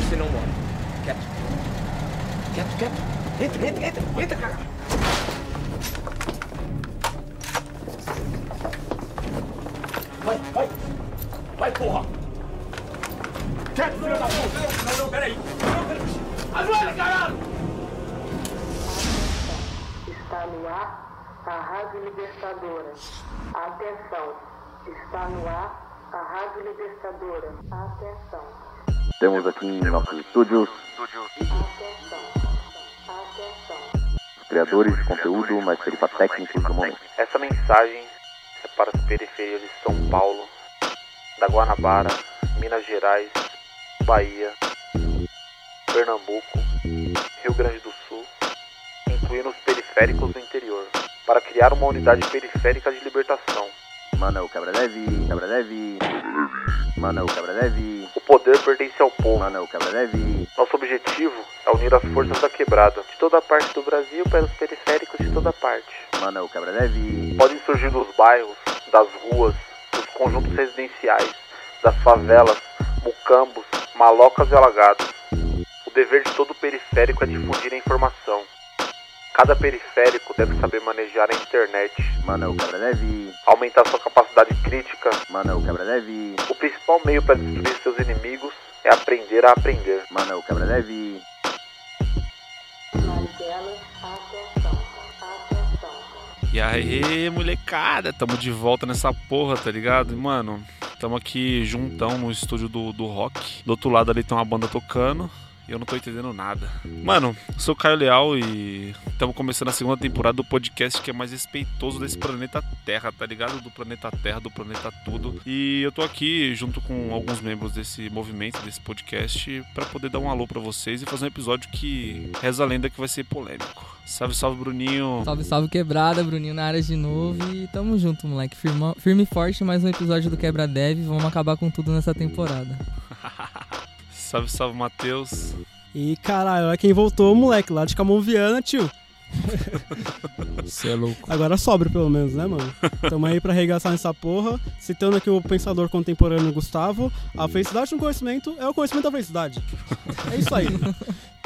que você não morre. Quieto. Quieto, quieto. Entra, entra, entra, entra, cara. Vai, vai. Vai, porra. Quieto, filho da puta. Não, não, peraí. Não, peraí. Ajoelha, caralho. Está no ar a Rádio Libertadora. Atenção, está no ar a Rádio Libertadora. Atenção, Temos aqui em nossos estúdios os criadores de conteúdo mais peripatécnicos do momento. Essa mensagem é para as periferias de São Paulo, da Guanabara, Minas Gerais, Bahia, Pernambuco, Rio Grande do Sul, incluindo os periféricos do interior, para criar uma unidade periférica de libertação. Mano, o cabra leve, cabra leve. Mano, o cabra leve. O poder pertence ao povo. Mano, cabra leve. Nosso objetivo é unir as forças da quebrada, de toda parte do Brasil para os periféricos de toda parte. Mano, cabra leve. podem surgir dos bairros, das ruas, dos conjuntos residenciais, das favelas, mucambos, malocas e alagados. O dever de todo periférico é difundir a informação. Cada periférico deve saber manejar a internet, Mano, o cabra leve. aumentar sua capacidade crítica. Mano, o cabra leve. O principal meio para destruir seus inimigos é aprender a aprender. Mano, o cabra leve. Marighella, atenção, atenção. E aí, molecada, tamo de volta nessa porra, tá ligado? Mano, tamo aqui juntão no estúdio do, do rock. Do outro lado ali tem uma banda tocando. Eu não tô entendendo nada. Mano, sou o Caio Leal e estamos começando a segunda temporada do podcast que é mais respeitoso desse planeta Terra, tá ligado? Do planeta Terra, do planeta tudo. E eu tô aqui junto com alguns membros desse movimento, desse podcast, pra poder dar um alô pra vocês e fazer um episódio que reza a lenda que vai ser polêmico. Salve, salve, Bruninho. Salve, salve quebrada, Bruninho na área de novo e tamo junto, moleque. Firma, firme e forte, mais um episódio do Quebra Dev. Vamos acabar com tudo nessa temporada. Salve, salve, Matheus. E caralho, olha quem voltou, moleque, lá de Camonviana, tio. Você é louco. Agora sobra, pelo menos, né, mano? Tamo aí pra arregaçar nessa porra. Citando aqui o pensador contemporâneo Gustavo: a felicidade no conhecimento é o conhecimento da felicidade. É isso aí.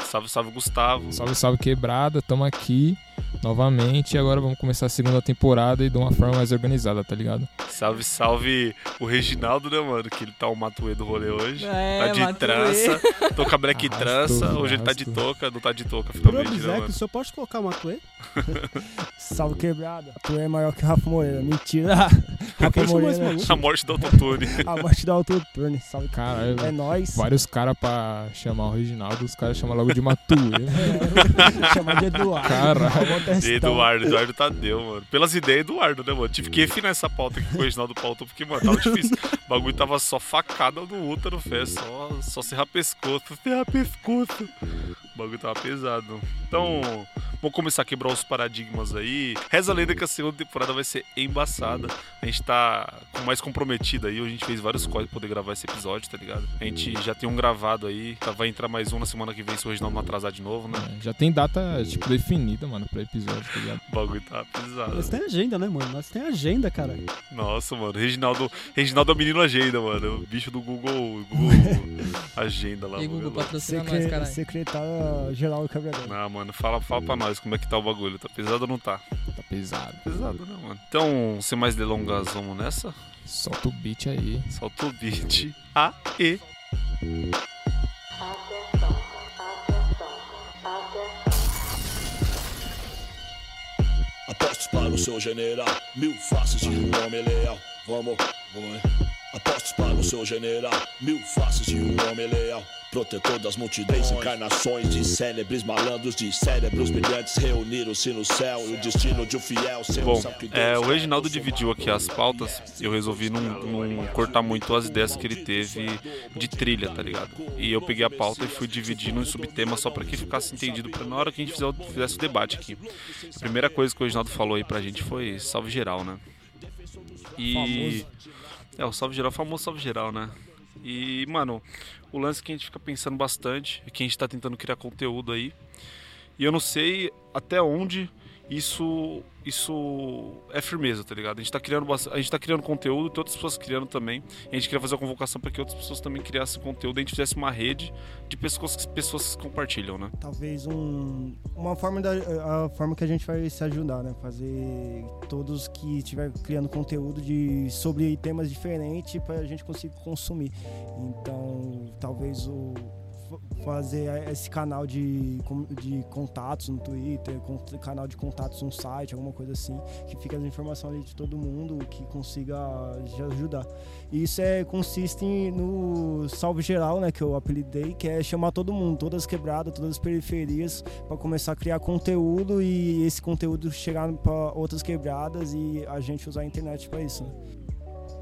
Salve, salve, Gustavo. Salve, salve quebrada, tamo aqui novamente e agora vamos começar a segunda temporada e de uma forma mais organizada, tá ligado? Salve, salve o Reginaldo, né, mano? Que ele tá o Matuê do rolê hoje. É, tá de Matuê. trança. Tô com a black Arrastou, trança. Hoje ele tá de touca, não tá de touca, Por finalmente, né, obséquio, mano? o senhor pode colocar uma tuê? Salve quebrada. Tu é maior que o Rafa Moreira. Mentira. Rafa Moreira. maluco? A morte do autotune. A morte do autoturne. Salve. Caralho, É nóis. vários caras pra chamar o Reginaldo, os caras chamam logo de Matuê. Chamar de Eduardo. Caralho. Testar. Eduardo, Eduardo Tadeu, mano. Pelas ideias, Eduardo, né, mano? Tive que refinar essa pauta aqui com o Reginaldo pautou, porque, mano, tava difícil. O bagulho tava só facada no útero, fé. Só, só serrar pescoço, serrar pescoço. O bagulho tava pesado. Então, vamos começar a quebrar os paradigmas aí. Reza a lenda que a segunda temporada vai ser embaçada. A gente tá mais comprometido aí. A gente fez vários códigos pra poder gravar esse episódio, tá ligado? A gente já tem um gravado aí. Tá, Vai entrar mais um na semana que vem se o Reginaldo não atrasar de novo, né? É, Já tem data, tipo, definida, mano, pra episódio, tá ligado? O bagulho tá pesado. Nós tem agenda, né, mano? Nós tem agenda, cara. Nossa, mano, Reginaldo, Reginaldo é o menino agenda, mano. O bicho do Google, Google Agenda lá. E Google patrocina nós, Secre... caralho. Secretário geral do quebrador. Não, mano, fala, fala pra nós como é que tá o bagulho. Tá pesado ou não tá? Tá pesado. Pesado, né, mano? Então, sem mais delongas, vamos nessa? Solta o beat aí. Solta o beat. A, E. Apostos para o seu general, mil faces de um homem leal. Vamos, vamos. Apostos para o seu general, mil faces de um homem leal. Protetor das multidões, encarnações de célebres malandros, de cérebros brilhantes reuniram-se no céu. E o destino de um fiel seu Bom, é, o Reginaldo dividiu aqui as pautas. Eu resolvi não, não cortar muito as ideias que ele teve de trilha, tá ligado? E eu peguei a pauta e fui dividindo em subtemas só pra que ficasse entendido pra na hora que a gente fizer o- fizesse o debate aqui. A primeira coisa que o Reginaldo falou aí pra gente foi salve geral, né? E. É, o salve geral, o famoso salve geral, né? E, mano, o lance que a gente fica pensando bastante é que a gente tá tentando criar conteúdo aí. E eu não sei até onde isso isso é firmeza, tá ligado? A gente tá criando, a gente tá criando conteúdo, tem outras pessoas criando também. A gente queria fazer a convocação para que outras pessoas também criassem conteúdo e a gente fizesse uma rede de pessoas, pessoas que compartilham, né? Talvez um, uma forma da a forma que a gente vai se ajudar, né? Fazer todos que estiver criando conteúdo de sobre temas diferentes para a gente conseguir consumir. Então, talvez o fazer esse canal de, de contatos no Twitter, canal de contatos no site, alguma coisa assim, que fica as informações ali de todo mundo, que consiga ajudar. E isso é, consiste no salve geral, né, que eu apelidei, que é chamar todo mundo, todas as quebradas, todas as periferias, para começar a criar conteúdo e esse conteúdo chegar para outras quebradas e a gente usar a internet para isso. Né?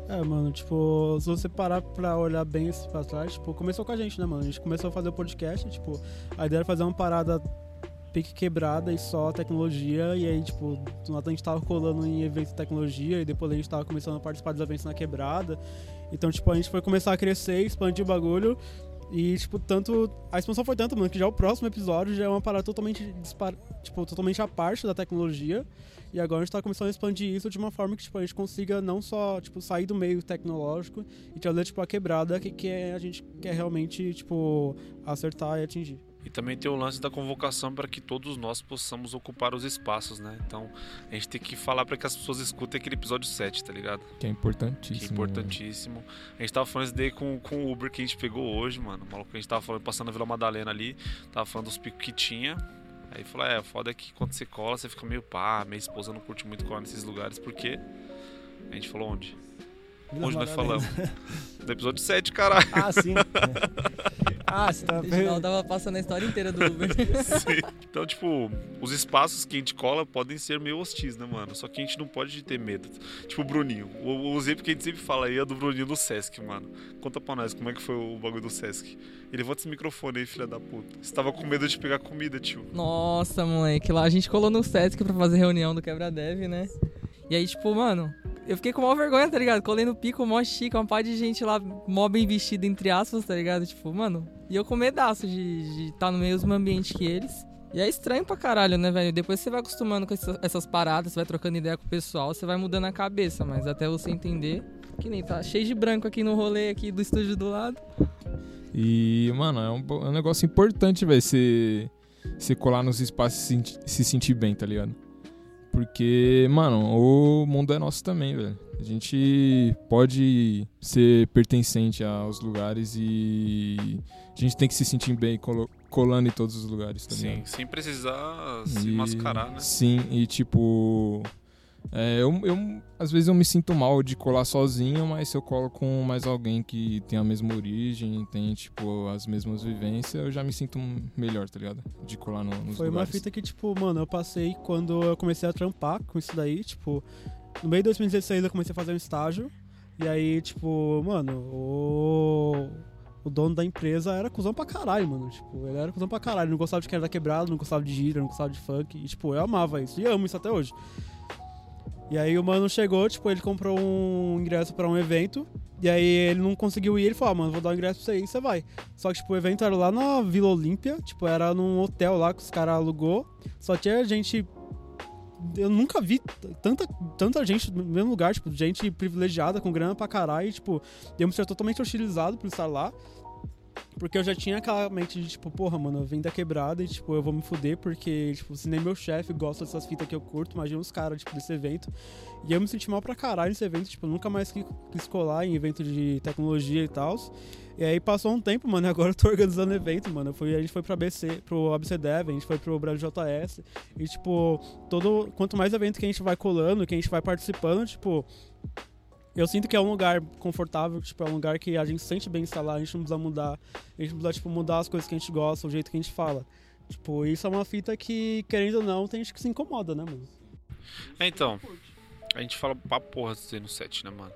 É, mano, tipo, se você parar pra olhar bem pra trás, tipo, começou com a gente, né, mano? A gente começou a fazer o podcast, tipo, a ideia era fazer uma parada pique quebrada e só tecnologia, e aí, tipo, do nada a gente tava colando em eventos de tecnologia, e depois a gente tava começando a participar dos eventos na quebrada. Então, tipo, a gente foi começar a crescer, expandir o bagulho, e, tipo, tanto. A expansão foi tanto, mano, que já o próximo episódio já é uma parada totalmente dispar... tipo, totalmente à parte da tecnologia. E agora a gente tá começando a expandir isso de uma forma que tipo, a gente consiga não só tipo, sair do meio tecnológico e trazer tipo, a quebrada que, que é- a gente quer realmente tipo, acertar e atingir. E também tem o lance da convocação para que todos nós possamos ocupar os espaços, né? Então a gente tem que falar para que as pessoas escutem aquele episódio 7, tá ligado? Que é importantíssimo. Que é importantíssimo. A gente tava falando isso daí com, com o Uber que a gente pegou hoje, mano. O maluco que a gente tava falando, passando a Vila Madalena ali, tava falando dos picos que tinha. Aí falou, é, foda é que quando você cola, você fica meio pá, minha esposa não curte muito colar nesses lugares, porque. A gente falou onde? Vila onde nós falamos? Do episódio 7, caralho. Ah, sim. ah, você tá O Reginaldo tava passando a história inteira do Uber. Sim. Então, tipo, os espaços que a gente cola podem ser meio hostis, né, mano? Só que a gente não pode ter medo. Tipo o Bruninho. O, o exemplo que a gente sempre fala aí é do Bruninho do Sesc, mano. Conta pra nós como é que foi o bagulho do Sesc. Ele levanta esse microfone aí, filha da puta. Você tava com medo de pegar comida, tio. Nossa, moleque, lá a gente colou no Sesc pra fazer reunião do Quebra Dev, né? E aí, tipo, mano, eu fiquei com maior vergonha, tá ligado? Colei no pico, mó chique, uma par de gente lá, mó bem vestida, entre aspas, tá ligado? Tipo, mano, e eu com medaço de estar no mesmo ambiente que eles. E é estranho pra caralho, né, velho? Depois você vai acostumando com essa- essas paradas, você vai trocando ideia com o pessoal, você vai mudando a cabeça, mas até você entender, que nem tá cheio de branco aqui no rolê aqui do estúdio do lado. E, mano, é um, é um negócio importante, velho, você você colar nos espaços e se se sentir bem, tá ligado? Porque, mano, o mundo é nosso também, velho. A gente pode ser pertencente aos lugares e a gente tem que se sentir bem colando em todos os lugares, tá Sim, sem precisar se E- mascarar, né? Sim, e tipo. É, eu, eu- às vezes eu me sinto mal de colar sozinho, mas se eu colo com mais alguém que tem a mesma origem, tem, tipo, as mesmas vivências, eu já me sinto melhor, tá ligado? De colar no, nos Foi uma lugares. fita que, tipo, mano, eu passei quando eu comecei a trampar com isso daí, tipo, no meio de 2016 eu comecei a fazer um estágio, e aí, tipo, mano, o. O dono da empresa era cuzão pra caralho, mano. Tipo, ele era cuzão pra caralho. Não gostava de quem era quebrado, não gostava de gíria, não gostava de funk. E, tipo, eu amava isso. E amo isso até hoje. E aí o mano chegou, tipo, ele comprou um ingresso pra um evento. E aí ele não conseguiu ir, ele falou, ah, mano, vou dar um ingresso pra você aí, você vai. Só que, tipo, o evento era lá na Vila Olímpia, tipo, era num hotel lá que os caras alugou. Só tinha gente. Eu nunca vi tanta, tanta gente no mesmo lugar, tipo, gente privilegiada, com grana pra caralho, e, tipo, eu me senti totalmente hostilizado por estar lá. Porque eu já tinha aquela mente de, tipo, porra, mano, eu vim da quebrada e, tipo, eu vou me fuder porque, tipo, se nem meu chefe gosta dessas fitas que eu curto, imagina os caras, tipo, desse evento. E eu me senti mal pra caralho nesse evento, tipo, eu nunca mais quis, colar em evento de tecnologia e tal. E aí passou um tempo, mano, e agora eu tô organizando evento, mano. Eu fui, a gente foi pro ABC, pro ABC Dev, a gente foi pro Brasil JS. E, tipo, todo, quanto mais evento que a gente vai colando, que a gente vai participando, tipo, eu sinto que é um lugar confortável, tipo, é um lugar que a gente se sente bem lá, a gente não precisa mudar, a gente precisa, tipo, mudar as coisas que a gente gosta, o jeito que a gente fala. Tipo, isso é uma fita que, querendo ou não, tem gente que se incomoda, né, mano? É, então. A gente fala pra porra disso aí no set, né, mano?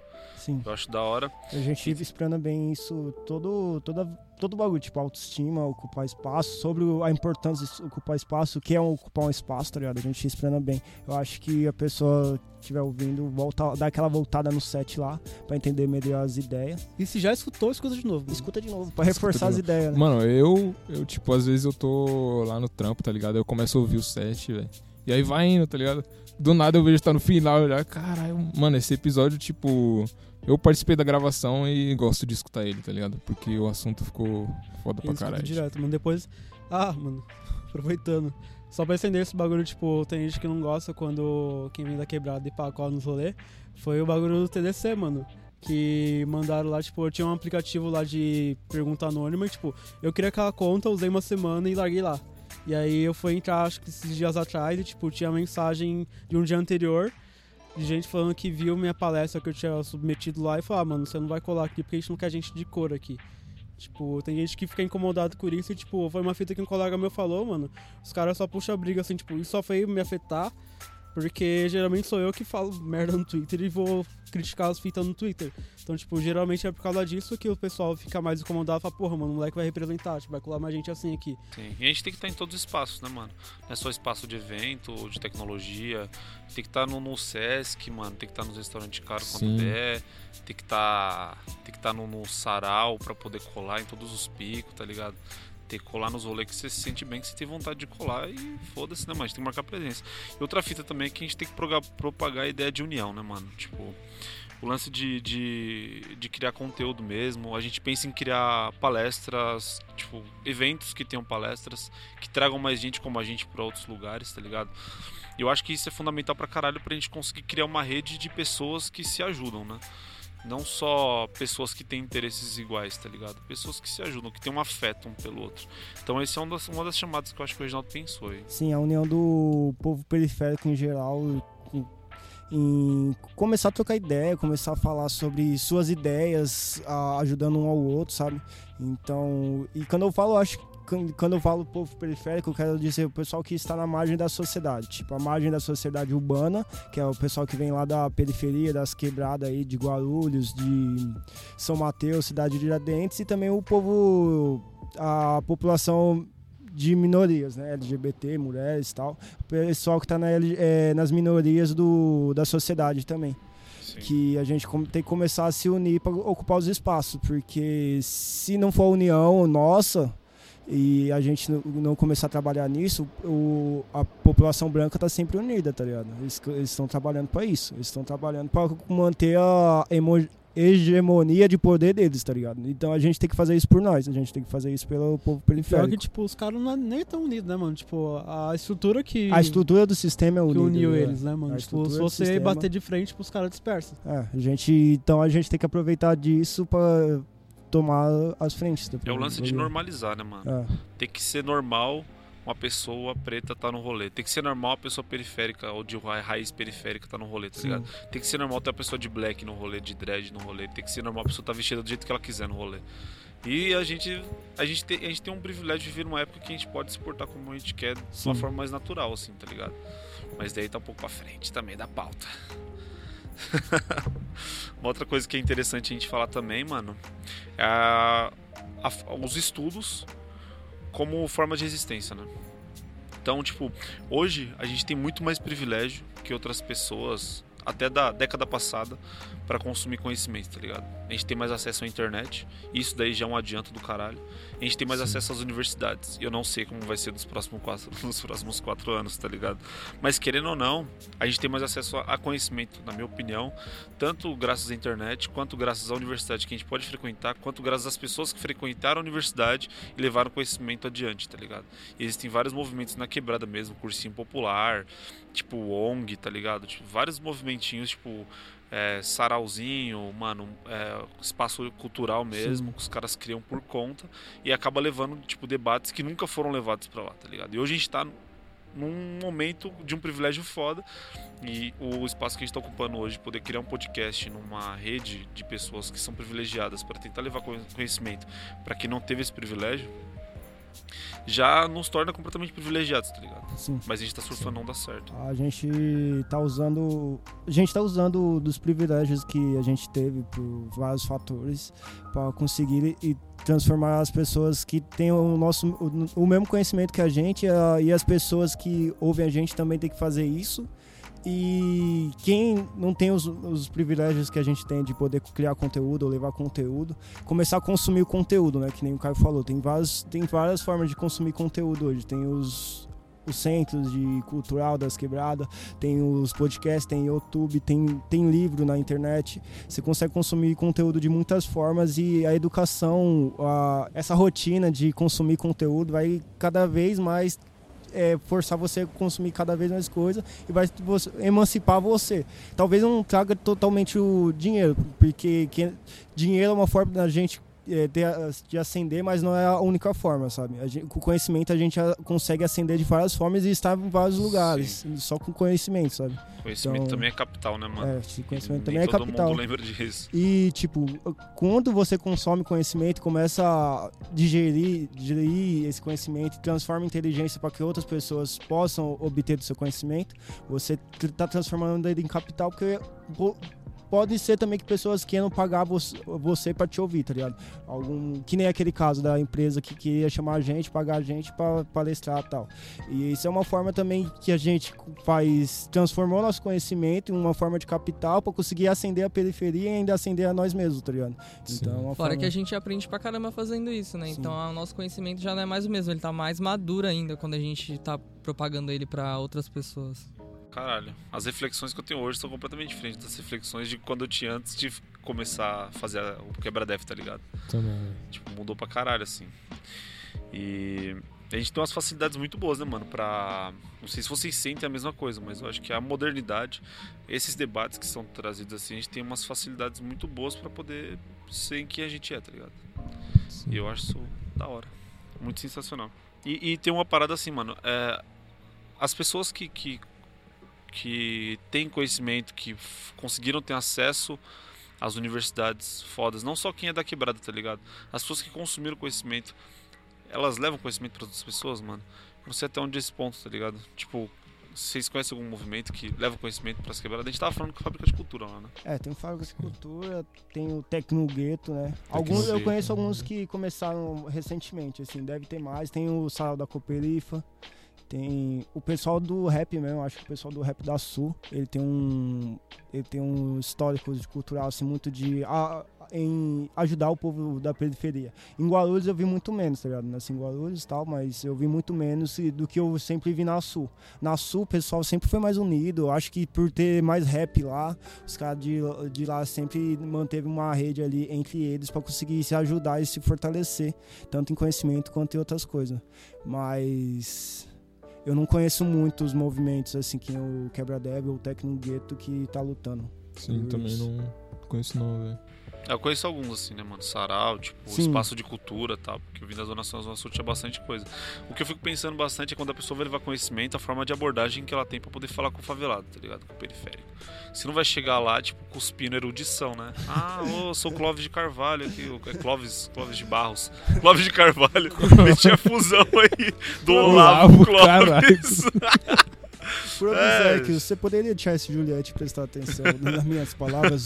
Sim. Eu acho da hora. A gente explana bem isso, todo, toda, todo bagulho, tipo, autoestima, ocupar espaço, sobre a importância de ocupar espaço, o que é ocupar um espaço, tá ligado? A gente explana bem. Eu acho que a pessoa estiver ouvindo, volta, dá aquela voltada no set lá, pra entender melhor as ideias. E se já escutou, escuta de novo. Escuta de novo, pra reforçar as ideias, né? Mano, eu, eu, tipo, às vezes eu tô lá no trampo, tá ligado? Eu começo a ouvir o set, velho. E aí vai indo, tá ligado? Do nada eu vejo que tá no final, eu já, caralho, mano, esse episódio, tipo, eu participei da gravação e gosto de escutar ele, tá ligado? Porque o assunto ficou foda pra caralho. direto, mano. Depois. Ah, mano, aproveitando. Só pra estender esse bagulho, tipo, tem gente que não gosta quando quem vem da quebrada e cola nos rolê. Foi o bagulho do TDC, mano. Que mandaram lá, tipo, eu tinha um aplicativo lá de pergunta anônima e, tipo, eu queria aquela conta, usei uma semana e larguei lá. E aí eu fui entrar, acho que esses dias atrás, e, tipo, tinha mensagem de um dia anterior de gente falando que viu minha palestra que eu tinha submetido lá e falou, ah, mano, você não vai colar aqui porque a gente não quer gente de cor aqui. Tipo, tem gente que fica incomodado por isso e, tipo, foi uma fita que um colega meu falou, mano. Os caras só puxam a briga, assim, tipo, isso só veio me afetar porque geralmente sou eu que falo merda no Twitter e vou criticar as fitas no Twitter. Então, tipo, geralmente é por causa disso que o pessoal fica mais incomodado e fala, porra, mano, o moleque vai representar, tipo, vai colar mais gente assim aqui. Sim. E a gente tem que estar em todos os espaços, né, mano? Não é só espaço de evento, de tecnologia. Tem que estar no, no Sesc, mano. Tem que estar nos restaurantes caros quando der. Tem que estar. Tem que estar no, no sarau pra poder colar em todos os picos, tá ligado? Que colar nos rolês que você se sente bem, que você tem vontade de colar e foda-se, né, mano? A gente tem que marcar presença. E outra fita também é que a gente tem que propagar a ideia de união, né, mano? Tipo, o lance de, de, de criar conteúdo mesmo. A gente pensa em criar palestras, tipo, eventos que tenham palestras, que tragam mais gente como a gente pra outros lugares, tá ligado? E eu acho que isso é fundamental pra caralho pra gente conseguir criar uma rede de pessoas que se ajudam, né? Não só pessoas que têm interesses iguais, tá ligado? Pessoas que se ajudam, que têm um afeto um pelo outro. Então, esse é um das, uma das chamadas que eu acho que o Reginaldo pensou aí. Sim, a união do povo periférico em geral em, começar a trocar ideia, começar a falar sobre suas ideias, ajudando um ao outro, sabe? Então, e quando eu falo, acho quando eu falo povo periférico, eu quero dizer o pessoal que está na margem da sociedade, tipo a margem da sociedade urbana, que é o pessoal que vem lá da periferia, das quebradas aí de Guarulhos, de São Mateus, cidade de Iradentes, e também o povo, a população de minorias, né? LGBT, mulheres e tal. O pessoal que está na, eh, nas minorias do, da sociedade também. Sim. Que a gente tem que começar a se unir para ocupar os espaços, porque se não for a união nossa e a gente não- começar a trabalhar nisso, o, a população branca está sempre unida, tá ligado? Eles estão trabalhando para isso, eles estão trabalhando para manter a emo- hegemonia de poder deles, tá ligado? Então a gente tem que fazer isso por nós, a gente tem que fazer isso pelo povo Pior periférico. que, tipo, os caras não é nem tão unidos, né, mano? Tipo, a estrutura que, A estrutura do sistema é que unida. uniu né? eles, né, mano? A Tipo, se você sistema- bater de frente, tipo, os caras dispersam. É, a gente, então a gente tem que aproveitar disso para tomar as frentes. do É o lance de normalizar, né, mano? É. Tem que ser normal uma pessoa preta tá no rolê. Tem que ser normal uma pessoa periférica ou de ra- raiz periférica tá no rolê, tá Sim. ligado? Tem que ser normal ter uma pessoa de black no rolê, de dread no rolê. Tem que ser normal a pessoa tá vestida do jeito que ela quiser no rolê. E a gente, a gente, tem, a gente tem um privilégio de viver numa época que a gente pode se portar como a gente quer, de uma Sim. forma mais natural, assim, tá ligado? Mas daí tá um pouco pra frente também da pauta. Uma outra coisa que é interessante a gente falar também, mano, é a- a- os estudos como forma de resistência, né? Então, tipo, hoje a gente tem muito mais privilégio que outras pessoas, até da década passada, para consumir conhecimento, tá ligado? A gente tem mais acesso à internet, isso daí já é um adianto do caralho. A gente tem mais acesso às universidades, e eu não sei como vai ser nos próximos quatro, nos próximos quatro anos, tá ligado? Mas querendo ou não, a gente tem mais acesso a a conhecimento, na minha opinião, tanto graças à internet, quanto graças à universidade que a gente pode frequentar, quanto graças às pessoas que frequentaram a universidade e levaram conhecimento adiante, tá ligado? E existem vários movimentos na quebrada mesmo, cursinho popular, tipo ONG, tá ligado? Tipo, vários movimentinhos, tipo é, sarauzinho, mano, é, espaço cultural mesmo, que os caras criam por conta e acaba levando, tipo, debates que nunca foram levados pra lá, tá ligado? E hoje a gente tá num momento de um privilégio foda e o espaço que a gente está ocupando hoje, poder criar um podcast numa rede de pessoas que são privilegiadas para tentar levar conhe- conhecimento para quem não teve esse privilégio, já nos torna completamente privilegiados, tá ligado? Sim. Mas a gente tá surfando não dá certo. A gente tá usando. A gente tá usando dos privilégios que a gente teve por vários fatores para conseguir e transformar as pessoas que têm o nosso o, o mesmo conhecimento que a gente e as pessoas que ouvem a gente também tem que fazer isso. E quem não tem os, os privilégios que a gente tem de poder criar conteúdo ou levar conteúdo, começar a consumir o conteúdo, né? Que nem o Caio falou. Tem várias, tem várias formas de consumir conteúdo hoje. Tem os, os centros de cultural das quebradas, tem os podcasts, tem YouTube, tem, tem livro na internet. Você consegue consumir conteúdo de muitas formas e a educação, a, essa rotina de consumir conteúdo vai cada vez mais é, forçar você a consumir cada vez mais coisa e vai emancipar você. Talvez não traga totalmente o dinheiro, porque que- dinheiro é uma forma da gente de ascender, mas não é a única forma, sabe? Gente- com conhecimento a gente consegue ascender de várias formas e estar em vários lugares, só com conhecimento, sabe? Conhecimento Então, também é capital, né, mano? É, conhecimento também é capital. mundo lembra disso. E, tipo, quando você consome conhecimento, começa a digerir, digerir esse conhecimento e transforma em inteligência para que outras pessoas possam obter do seu conhecimento, você está transformando ele em capital, porque po- pode ser também que pessoas queiram pagar você, você para te ouvir, tá ligado? Algum, que nem aquele caso da empresa que queria chamar a gente, pagar a gente para palestrar e tal. E isso é uma forma também que a gente faz, transformou nosso conhecimento em uma forma de capital para conseguir ascender a periferia e ainda ascender a nós mesmos, tá ligado? Então, é uma Fora forma... que a gente aprende pra caramba fazendo isso, né? Então o nosso conhecimento já não é mais o mesmo, ele tá mais maduro ainda quando a gente tá propagando ele pra outras pessoas. Caralho. As reflexões que eu tenho hoje são completamente diferentes das reflexões de quando eu tinha antes de começar a fazer o quebra-def, tá ligado? Também. Tipo, mudou pra caralho, assim. E a gente tem umas facilidades muito boas, né, mano? Pra. Não sei se vocês sentem a mesma coisa, mas eu acho que a modernidade, esses debates que são trazidos assim, a gente tem umas facilidades muito boas pra poder ser quem a gente é, tá ligado? E eu acho isso da hora. Muito sensacional. E, e tem uma parada assim, mano. é, as pessoas que, que, que têm conhecimento, que conseguiram ter acesso às universidades fodas, não só quem é da quebrada, tá ligado? As pessoas que consumiram conhecimento, elas levam conhecimento para outras pessoas, mano. Não sei até onde é esse ponto, tá ligado? Tipo, vocês conhecem algum movimento que leva conhecimento para as quebradas? A gente tava falando com a fábrica de cultura lá, né? É, tem Fábrica de Cultura, tem o Tecnogueto, né? Alguns, eu conheço alguns que começaram recentemente, assim, deve ter mais. Tem o Sarau da Cooperifa, tem o pessoal do rap mesmo, acho que o pessoal do rap da Sul, ele tem um ele tem um histórico de cultural assim muito de a- em ajudar o povo da periferia. Em Guarulhos eu vi muito menos, tá ligado? Nasci em Guarulhos e tal, mas eu vi muito menos do que eu sempre vi na Sul. Na Sul o pessoal sempre foi mais unido, acho que por ter mais rap lá, os caras de, de lá sempre manteve uma rede ali entre eles para conseguir se ajudar e se fortalecer, tanto em conhecimento quanto em outras coisas. Mas eu não conheço muito os movimentos assim que o Quebra Devil ou o Tecno Gueto que tá lutando. Sim, também isso. não conheço não, velho. Eu conheço alguns, assim, né, mano? Sarau, tipo, Sim. espaço de cultura e tal. Porque eu vim da Zona Sul, a Zona Sul tinha bastante coisa. O que eu fico pensando bastante é quando a pessoa vai levar conhecimento, a forma de abordagem que ela tem pra poder falar com o favelado, tá ligado? Com o periférico. Você não vai chegar lá, tipo, cuspindo erudição, né? Ah, ô, sou Clóvis de Carvalho aqui. É Clóvis, Clóvis de Barros. Clóvis de Carvalho. Meti a fusão aí do Olavo Olavo, Clóvis. Professor, É. você poderia deixar esse Juliette prestar atenção nas minhas palavras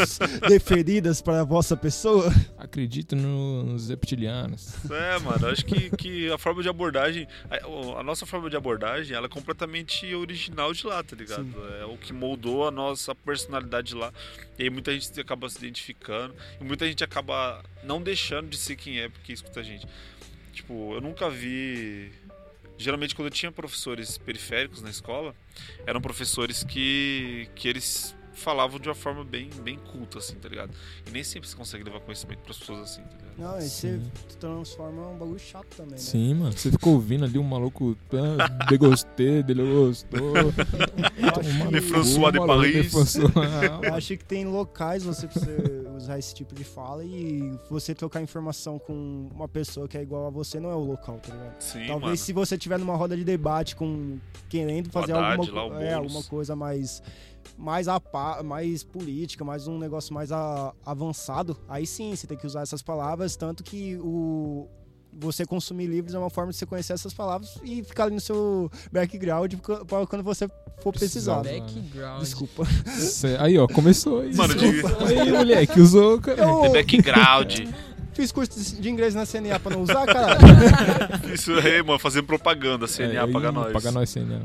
deferidas para a vossa pessoa? Acredito no- nos reptilianos. É, mano, acho que, que a forma de abordagem, a, a nossa forma de abordagem, ela é completamente original de lá, tá ligado? É o que moldou a nossa personalidade lá. E aí muita gente acaba se identificando, e muita gente acaba não deixando de ser quem é porque escuta a gente. Tipo, eu nunca vi. Geralmente, quando eu tinha professores periféricos na escola, eram professores que, que eles falavam de uma forma bem, bem culta, assim, tá ligado? E nem sempre você consegue levar conhecimento pras pessoas assim, tá ligado? Não, e você transforma um bagulho chato também, né? Sim, mano. Você ficou ouvindo ali um maluco. Ah, degostei, dele gostou. que- François de Paris. Eu acho que tem locais você precisa usar esse tipo de fala e você trocar informação com uma pessoa que é igual a você não é o local, tá ligado? Sim, Talvez mano. se você tiver numa roda de debate com querendo fazer Haddad alguma, lá, é, alguma coisa mais mais a mais política, mais um negócio mais a- avançado, aí sim você tem que usar essas palavras, tanto que o você consumir livros é uma forma de você conhecer essas palavras e ficar ali no seu background para quando você for precisar. Precisar, Background. Desculpa. Cê- Aí, ó, começou. aí. Mano, Desculpa. Aí, moleque, usou, cara. Eu The background. fiz curso de inglês na CNA pra não usar, cara. Isso aí, mano, fazendo propaganda, CNA É, paga nós. Paga nós, CNA.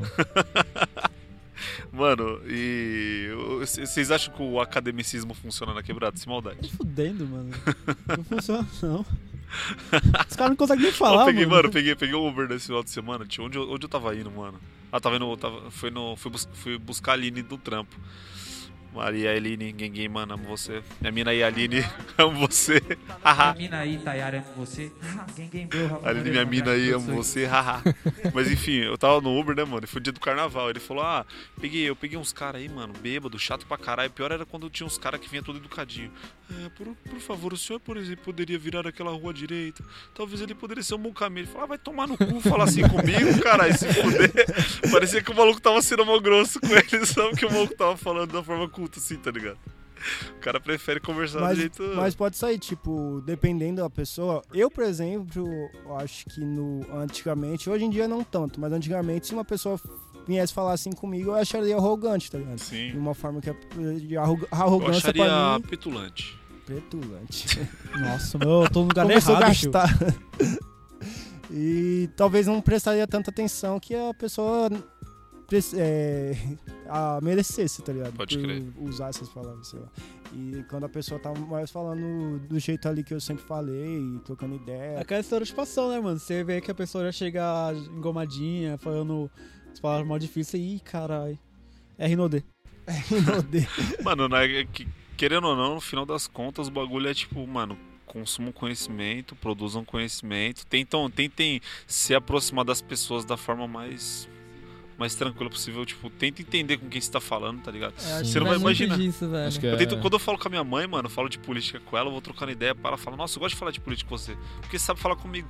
Mano, e vocês acham que o academicismo funciona na quebrada? Se maldade. Fudendo, mano. Não funciona, não. Os caras não conseguem nem falar, peguei, mano. mano, peguei, peguei o Uber nesse final de semana, tio. Onde eu, onde eu tava indo, mano? Ela tava indo. Tava, foi no, fui, bus, fui buscar a Aline do trampo. Maria Aline, ninguém, mano, amo você. Minha mina aí, Aline, amo você. Haha. mina aí, Tayara, amo você. Ninguém rapaz. Aline, minha mina aí, amo você, haha. Mas enfim, eu tava no Uber, né, mano? E foi o dia do carnaval. Ele falou: Ah, peguei, eu peguei uns caras aí, mano, bêbado, chato pra caralho. Pior era quando tinha uns caras que vinha todo educadinho. É, por, por favor, o senhor, por exemplo, poderia virar aquela rua direita. Talvez ele poderia ser um bom caminho. Ele falou: Ah, vai tomar no cu falar assim comigo, caralho, se fuder. Parecia que o maluco tava sendo mal grosso com ele, sabe? Que o maluco tava falando da forma culta, assim, tá ligado? O cara prefere conversar Mas, do jeito. mas pode sair, tipo, dependendo da pessoa. Eu, por exemplo, acho que no antigamente, hoje em dia não tanto, mas antigamente, se uma pessoa viesse falar assim comigo, eu acharia arrogante, tá ligado? Sim. De uma forma que é de arro- Eu arrogância acharia pra mim. petulante. Petulante. Nossa, meu, eu tô no lugar Começou errado, tio. gastar. e talvez não prestaria tanta atenção que a pessoa é, a merecesse, tá ligado? Pode crer. usar essas palavras, sei lá. E quando a pessoa tá mais falando do jeito ali que eu sempre falei, trocando ideia. Aquela estereotipação, né, mano? Você vê que a pessoa já chega engomadinha, falando as palavras mal difíceis e, caralho, é RNOD. Mano, né, que- querendo ou não, no final das contas, o bagulho é tipo, mano, consumam conhecimento, produzam conhecimento, tentam, tentem se aproximar das pessoas da forma mais mais tranquila possível, tipo, tenta entender com quem você tá falando, tá ligado? Acho Você que não vai imaginar. disso, velho. Acho que Eu é- tento- quando eu falo com a minha mãe, mano, eu falo de política com ela, eu vou trocando ideia para ela, fala, nossa, eu gosto de falar de política com você, porque você sabe falar comigo.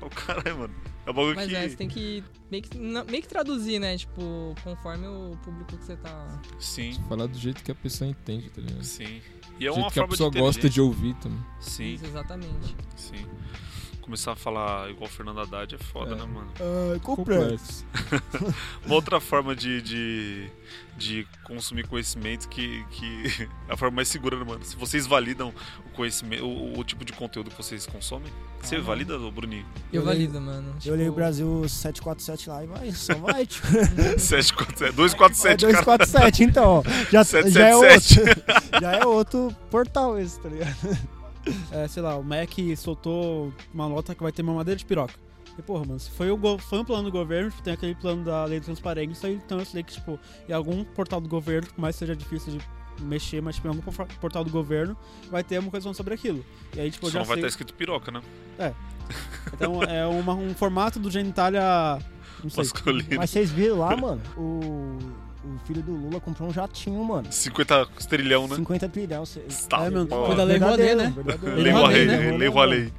Eu falo, caralho, mano. É um bagulho Mas que é, você tem que meio, que meio que traduzir, né? Tipo, conforme o público que você tá. Sim. Falar do jeito que a pessoa entende, tá ligado? Sim. E é uma jeito que a forma pessoa de gosta de ouvir também. Sim. Isso, exatamente. Sim. Começar a falar igual o Fernando Haddad é foda, né, mano? Ah, complexo. Uma outra forma de, de, de consumir conhecimento que, que é a forma mais segura, né, mano? Se vocês validam o conhecimento, o, o tipo de conteúdo que vocês consomem, você Ah, valida, ô Bruninho? Eu valido, mano. Eu olhei o Tipo, Brasil 747 lá e vai, só vai, tipo. 747, 247, É 247, então, ó. Já, já é 777. outro. já é outro portal esse, tá ligado? É, sei lá, o Mac soltou uma nota que vai ter mamadeira de piroca. E, porra, mano, se foi, o foi um plano do governo, tipo, tem aquele plano da lei de transparência, então eu sei que, tipo, em algum portal do governo, por mais que seja difícil de mexer, mas, tipo, em algum por- portal do governo, vai ter alguma coisa falando sobre aquilo. E aí, tipo, Só já vai sei... estar escrito piroca, né? É. Então, é uma- um formato do genitália... Não sei. Masculino. Mas vocês viram lá, mano, o, o filho do Lula comprou um jatinho, mano. 50 trilhão, né? 50 trilhão. cê- Tá, É, mano, foi da Lei Rouanet, né? Lei Rouanet, Rouanet, né? Lei Rouanet.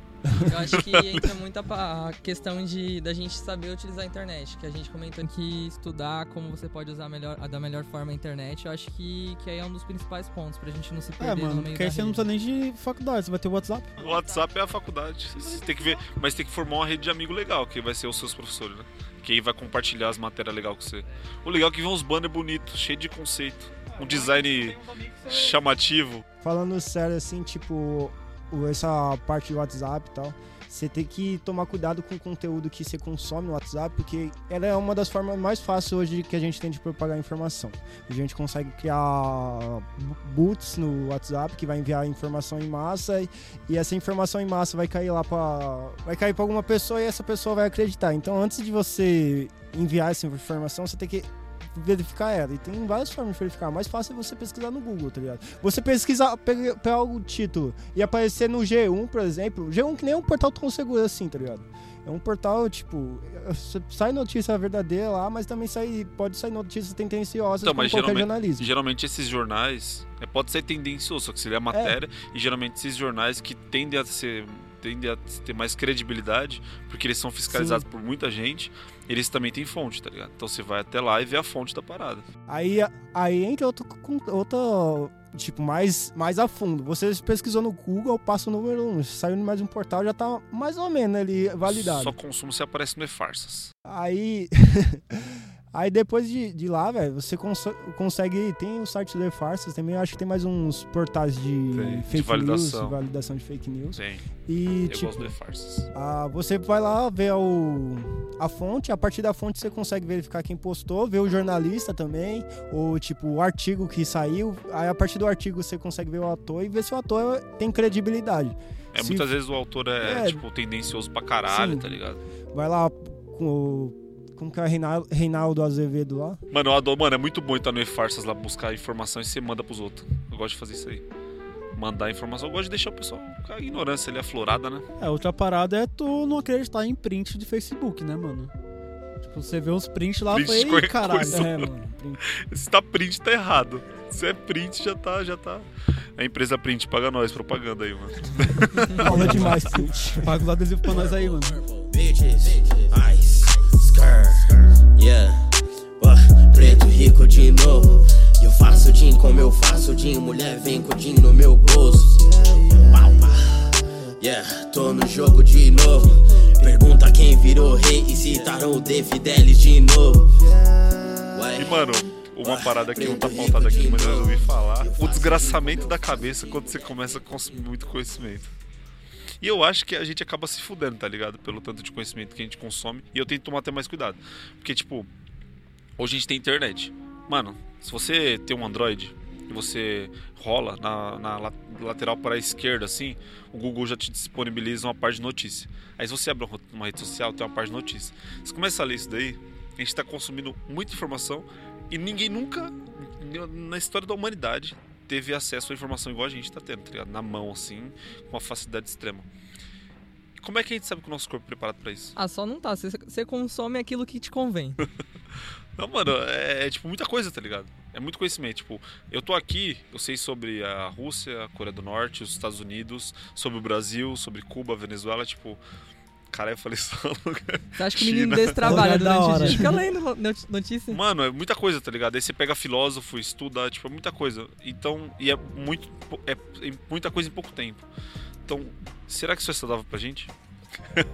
Eu acho que entra muito a, questão de da gente saber utilizar a internet, que a gente comentou que estudar como você pode usar melhor, a da melhor forma a internet, eu acho que, que aí é um dos principais pontos pra gente não se É, perder no mano, meio porque aí você não precisa nem de faculdade, você vai ter o WhatsApp. O WhatsApp é a faculdade. Você tem que ver, mas tem que formar uma rede de amigo legal, que vai ser os seus professores, né? Que aí vai compartilhar as matérias legais com você. O legal é que vem uns banners bonitos, cheio de conceito. Um design chamativo. Falando sério, assim, tipo, essa parte do WhatsApp e tal, você tem que tomar cuidado com o conteúdo que você consome no WhatsApp, porque ela é uma das formas mais fáceis hoje que a gente tem de propagar informação. A gente consegue criar boots no WhatsApp que vai enviar informação em massa e, e essa informação em massa vai cair lá para vai cair para alguma pessoa e essa pessoa vai acreditar. Então, antes de você enviar essa informação, você tem que verificar ela. E tem várias formas de verificar. Mais fácil é você pesquisar no Google, tá ligado? Você pesquisar, pegar pegar o título e aparecer no G1, por exemplo. G1 que nem é um portal tão seguro assim, tá ligado? É um portal, tipo, sai notícia verdadeira lá, mas também sai, pode sair notícias tendenciosas Então, mas qualquer geralmente, jornalismo. geralmente esses jornais é, pode ser tendencioso, só que se lê a matéria, e geralmente esses jornais que tendem a ser tendem a ter mais credibilidade, porque eles são fiscalizados por muita gente, eles também têm fonte, tá ligado? Então você vai até lá e vê a fonte da parada. Aí, aí entra outro, outra, tipo, mais, mais a fundo. Você pesquisou no Google, passa o número 1, saiu em mais um portal, já tá mais ou menos ali validado. Só consumo se aparece no e-farsas. Aí. Aí depois de, de lá, velho, você cons- consegue. Tem o site do E-Farsas também, eu acho que tem mais uns portais de Tem, de fake validação. news, de validação de fake news. Tem. E Eu tipo, gosto do e-farsas. ah, você vai lá ver o, a fonte, a partir da fonte você consegue verificar quem postou, ver o jornalista também, ou tipo o artigo que saiu. Aí a partir do artigo você consegue ver o ator e ver se o ator tem credibilidade. É, Se- muitas vezes o autor é, É. tipo, tendencioso pra caralho, Sim. tá ligado? vai lá com o- Como que é Reinaldo, Reinaldo Azevedo lá? Mano, eu adoro, mano, é muito bom estar no E-Farsas lá buscar informação e você manda pros outros. Eu gosto de fazer isso aí. Mandar informação. Eu gosto de deixar o pessoal com a ignorância ali aflorada, né? É, outra parada é tu não acreditar em print de Facebook, né, mano? Tipo, você vê uns prints lá, de qualquer caralho. coisa. É, mano. print. Se tá print, tá errado. Se é print, já tá, já tá. A empresa print paga nós, propaganda aí, mano. Fala demais, print. Paga os adesivos pra nós aí, mano. bitches, ice, yeah. Uh, preto rico de novo. E eu faço din como eu faço din. Mulher vem com din no meu bolso. Pau. Yeah, tô no jogo de novo. Pergunta quem virou rei e citaram o De Fidelis de novo. E, mano, uma parada que não tá pautada aqui, mas eu resolvi falar. O desgraçamento da cabeça quando você começa a consumir muito conhecimento. E eu acho que a gente acaba se fudendo, tá ligado? Pelo tanto de conhecimento que a gente consome. E eu tento tomar até mais cuidado. Porque, tipo, hoje a gente tem internet. Mano, se você tem um Android e você rola na, na la- lateral para a esquerda, assim, o Google já te disponibiliza uma parte de notícia. Aí se você abre uma- rede social, tem uma parte de notícia. Você começa a ler isso daí, a gente tá consumindo muita informação e ninguém nunca, na história da humanidade, teve acesso à informação igual a gente tá tendo, tá ligado? Na mão, assim, com uma facilidade extrema. Como é que a gente sabe que o nosso corpo é preparado pra isso? Ah, só não tá. Você- Você consome aquilo que te convém. Não, mano, é, é, tipo muita coisa, tá ligado? É muito conhecimento. Tipo, eu tô aqui, eu sei sobre a Rússia, a Coreia do Norte, os Estados Unidos, sobre o Brasil, sobre Cuba, Venezuela, tipo. Cara, eu falei só. Você acha que o menino desse trabalha durante o hora. dia? Fica lendo no- not- notícia. Mano, é muita coisa, tá ligado? Aí você pega filósofo, estuda, tipo, é muita coisa. Então, e é muito é, é muita coisa em pouco tempo. Então, será que isso é saudável pra gente?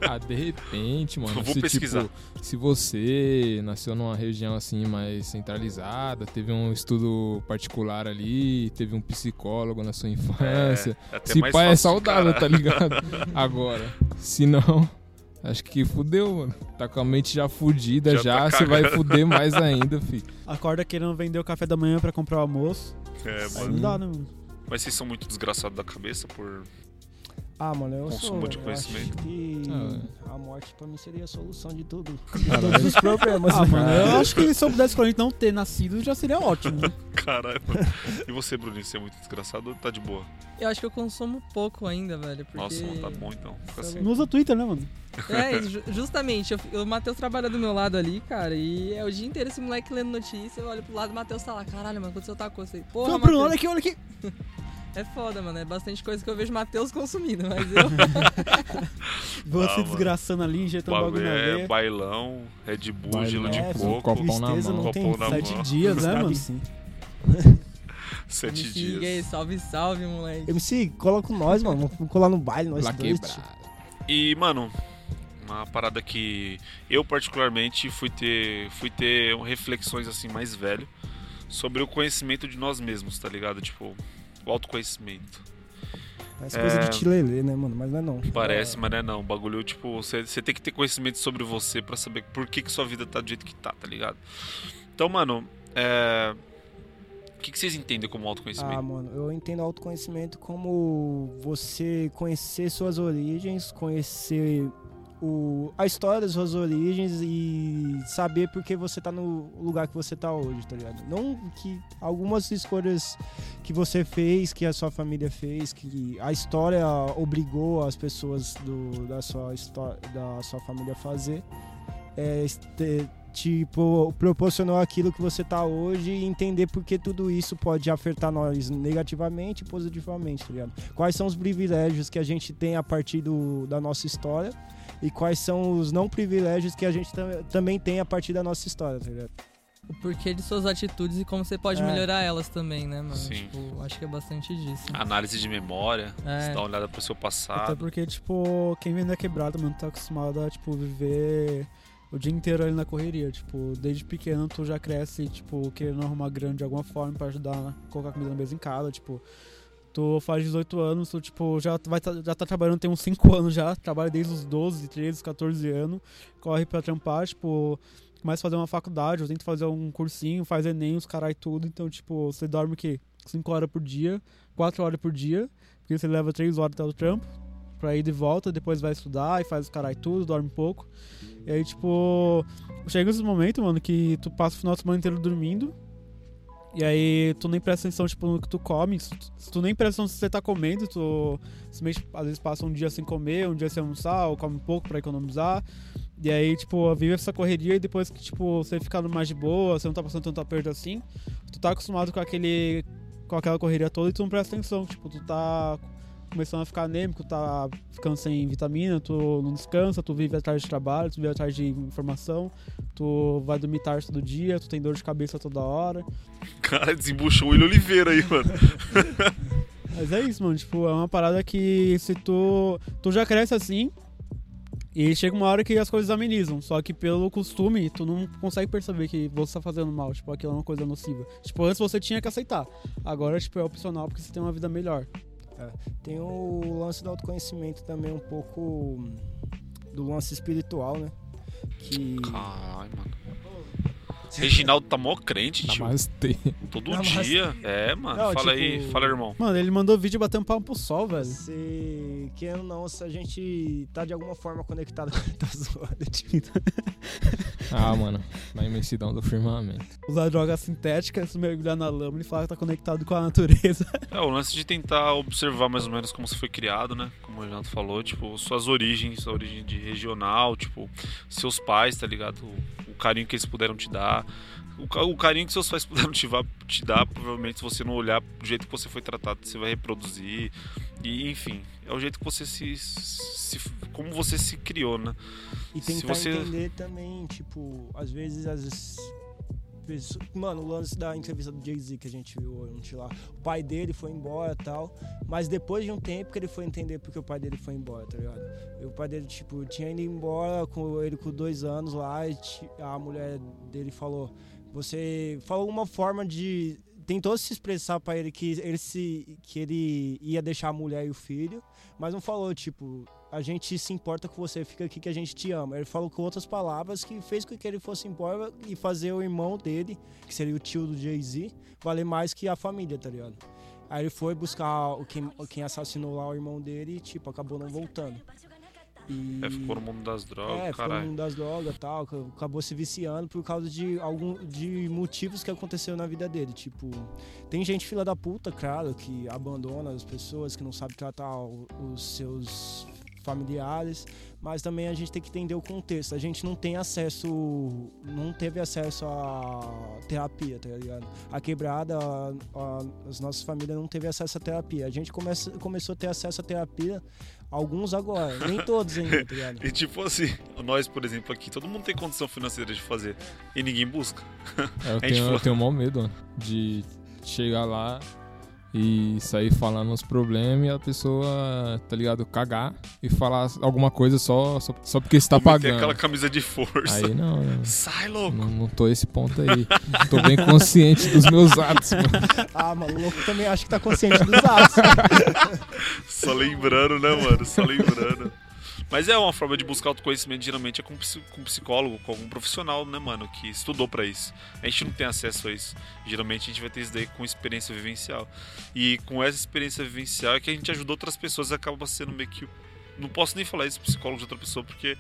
Ah, de repente, mano. Eu vou se, pesquisar. Tipo, se você nasceu numa região assim mais centralizada, teve um estudo particular ali, teve um psicólogo na sua infância. É, até se mais pai é fácil de saudável, encarar. tá ligado? Agora, se não, acho que fudeu, mano. Tá com a mente já fudida, Já já, tá você vai cagando. fuder mais ainda, fi. Acorda querendo vender o café da manhã pra comprar o almoço. É, Aí mano. não dá, né, mano? Mas vocês são muito desgraçados da cabeça por. Ah, mano, eu Consumo sou. de eu conhecimento. acho que Ah, a morte pra mim seria a solução de tudo. De todos os problemas. Ah, né? mano, eu acho que se eu pudesse escolher não ter nascido já seria ótimo. né? Caralho, mano. E você, Bruninho, você é muito desgraçado ou tá de boa? Eu acho que eu consumo pouco ainda, velho. Porque... Nossa, mano, tá bom então. Fica assim. Não usa Twitter, né, mano? É, ju- justamente. Eu, o Matheus trabalha do meu lado ali, cara. E é o dia inteiro esse moleque lendo notícia. Eu olho pro lado, o Matheus tá lá. Caralho, mano, aconteceu tal coisa aí. Porra, Não, Bruno, olha aqui, olha aqui. É foda, mano. É bastante coisa que eu vejo Matheus consumindo, mas eu. Você Ah, mano. desgraçando ali, O injetando bagulho bagulho na é veia. bailão, Red Bull, Bailão, gelo de É, coco, copão na mão. não tem Copão na sete mão. Dias, né, mano? sim. sete Me siga aí, dias. salve, salve, moleque. MC, cola com nós, mano. Vamos colar no baile, nós Lá dois. E, mano, uma parada que eu particularmente fui ter, fui ter reflexões assim mais velho sobre o conhecimento de nós mesmos, tá ligado? Tipo, o autoconhecimento. Parece coisa É. de tilelê, né, mano? Mas não é não. Parece, mas não é não. O bagulho, tipo, você você tem que ter conhecimento sobre você pra saber por que, que sua vida tá do jeito que tá, tá ligado? Então, mano, é. O que, que vocês entendem como autoconhecimento? Ah, mano, eu entendo autoconhecimento como você conhecer suas origens, conhecer o, a história das suas origens e saber por que você tá no lugar que você tá hoje, tá ligado? Não que algumas escolhas que você fez, que a sua família fez, que a história obrigou as pessoas do, da, sua da sua família a fazer, é, este- tipo, proporcionou aquilo que você tá hoje e entender por que tudo isso pode afetar nós negativamente e positivamente, tá ligado? Quais são os privilégios que a gente tem a partir do, da nossa história e quais são os não privilégios que a gente tam- também tem a partir da nossa história, tá ligado? O porquê de suas atitudes e como você pode É. melhorar elas também, né, mano? Sim. Tipo, acho que é bastante disso. Análise de memória, É. você dá uma olhada pro seu Até passado. porque, tipo, quem vem da quebrada, mano, tá acostumado a, tipo, viver o dia inteiro ali na correria. Tipo, desde pequeno tu já cresce, tipo, querendo arrumar grana de alguma forma pra ajudar a colocar comida na mesa em casa, tipo. Tu faz 18 anos, tu, tipo, já, vai tá, já tá trabalhando tem uns 5 anos já, trabalha desde os 12, 13, 14 anos, corre pra trampar, tipo, começa a fazer uma faculdade, ou tenta fazer um cursinho, faz Enem, os carai tudo, então, tipo, você dorme o quê? 5 horas por dia, 4 horas por dia, porque você leva 3 horas até o trampo, pra ir de volta, depois vai estudar e faz o caralho tudo, dorme pouco. E aí, tipo, chega esses momentos, mano, que tu passa o final de semana inteiro dormindo. E aí tu nem presta atenção, tipo, no que tu come. Se tu, nem presta atenção se você tá comendo, tu simplesmente às vezes passa um dia sem comer, um dia sem almoçar, ou come pouco pra economizar. E aí, tipo, vive essa correria e depois que, tipo, você fica mais de boa, você não tá passando tanto aperto assim, tu tá acostumado com aquele. com aquela correria toda e tu não presta atenção. Tipo, tu tá começando a ficar anêmico, tá ficando sem vitamina, tu não descansa, tu vive atrás de trabalho, tu vive atrás de informação, tu vai dormir tarde todo dia, tu tem dor de cabeça toda hora. Cara, desembuchou o William Oliveira aí, mano. Mas é isso, mano. Tipo, é uma parada que se tu. Tu já cresce assim. E chega uma hora que as coisas amenizam. Só que pelo costume, tu não consegue perceber que você tá fazendo mal. Tipo, aquilo é uma coisa nociva. Tipo, antes você tinha que aceitar. Agora, tipo, é opcional porque você tem uma vida melhor. É, tem o lance do autoconhecimento também, um pouco do lance espiritual, né? Que. Caralho, mano. Reginaldo tá mó crente, tio. Namastê. Todo Namastê. dia. É, mano. Não, fala tipo- aí, fala, irmão. Mano, ele mandou vídeo batendo palmo pro sol, velho. Se, querendo ou não, se a gente tá de alguma forma conectado com tá zoando, tipo, Ah, mano. Na imensidão do firmamento. Usar droga sintética, se mergulhar na lama e falar que tá conectado com a natureza. É, o lance de tentar observar mais ou menos como você foi criado, né? Como o Renato falou, tipo, suas origens, a origem de regional, tipo, seus pais, tá ligado? O, o carinho que eles puderam te dar. O, ca- o carinho que seus pais puderam te, te dar, provavelmente, se você não olhar do jeito que você foi tratado, você vai reproduzir. E, enfim, é o jeito que você se. se como você se criou, né? E Se tentar você- entender também, tipo, às vezes as. Mano, o lance da entrevista do Jay-Z que a gente viu ontem lá. O pai dele foi embora tal. Mas depois de um tempo que ele foi entender porque o pai dele foi embora, tá ligado? E o pai dele, tipo, tinha ido embora com ele com dois anos lá e a mulher dele falou. Você falou uma forma de. Tentou se expressar pra ele que ele, se, que ele ia deixar a mulher e o filho, mas não falou, tipo, a gente se importa com você, fica aqui que a gente te ama. Ele falou com outras palavras que fez com que ele fosse embora e fazer o irmão dele, que seria o tio do Jay-Z, valer mais que a família, tá ligado? Aí ele foi buscar o quem, quem assassinou lá o irmão dele e, tipo, acabou não voltando. E... É, ficou no mundo das drogas, É, ficou no mundo das drogas tal, ac- acabou se viciando por causa de algum de motivos que aconteceu na vida dele. Tipo, tem gente fila da puta, claro, que abandona as pessoas, que não sabe tratar os seus familiares, mas também a gente tem que entender o contexto. A gente não tem acesso, não teve acesso a terapia, tá ligado? A quebrada, a- a- as nossas famílias não teve acesso à terapia. A gente começa, começou a ter acesso à terapia, alguns agora, nem todos ainda, tá ligado? E tipo assim, nós, por exemplo, aqui, todo mundo tem condição financeira de fazer. E ninguém busca. É, eu, A gente tenho, eu tenho o maior medo mano, de chegar lá e sair falando os problemas e a pessoa, tá ligado, cagar e falar alguma coisa só, só, só porque tá meter pagando. aquela camisa de força. Aí não, né? Sai, louco! Não, não tô esse ponto aí. tô bem consciente dos meus atos, mano. Ah, mano, o louco também acho que tá consciente dos atos. Só lembrando, né, mano? Só lembrando. Mas é uma forma de buscar autoconhecimento, geralmente é com, com psicólogo, com algum profissional, né, mano, que estudou pra isso. A gente não tem acesso a isso. Geralmente a gente vai ter isso daí com experiência vivencial. E com essa experiência vivencial é que a gente ajuda outras pessoas e acaba sendo meio que. Não posso nem falar isso psicólogo de outra pessoa, porque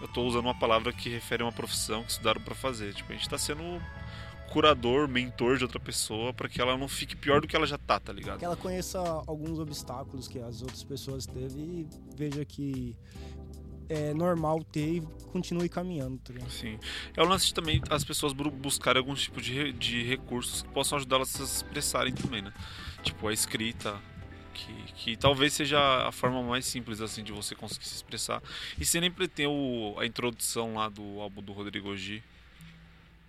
eu tô usando uma palavra que refere a uma profissão que estudaram pra fazer. Tipo, a gente tá sendo curador, mentor de outra pessoa pra que ela não fique pior do que ela já tá, tá ligado? que ela conheça alguns obstáculos que as outras pessoas teve e veja que é normal ter e continue caminhando, tá ligado? Sim. É o lance de também as pessoas buscarem alguns tipos de, de recursos que possam ajudá-las a se expressarem também, né? Tipo a escrita, que, que talvez seja a forma mais simples assim de você conseguir se expressar. E sem nem pretender o, a introdução lá do álbum do Rodrigo G,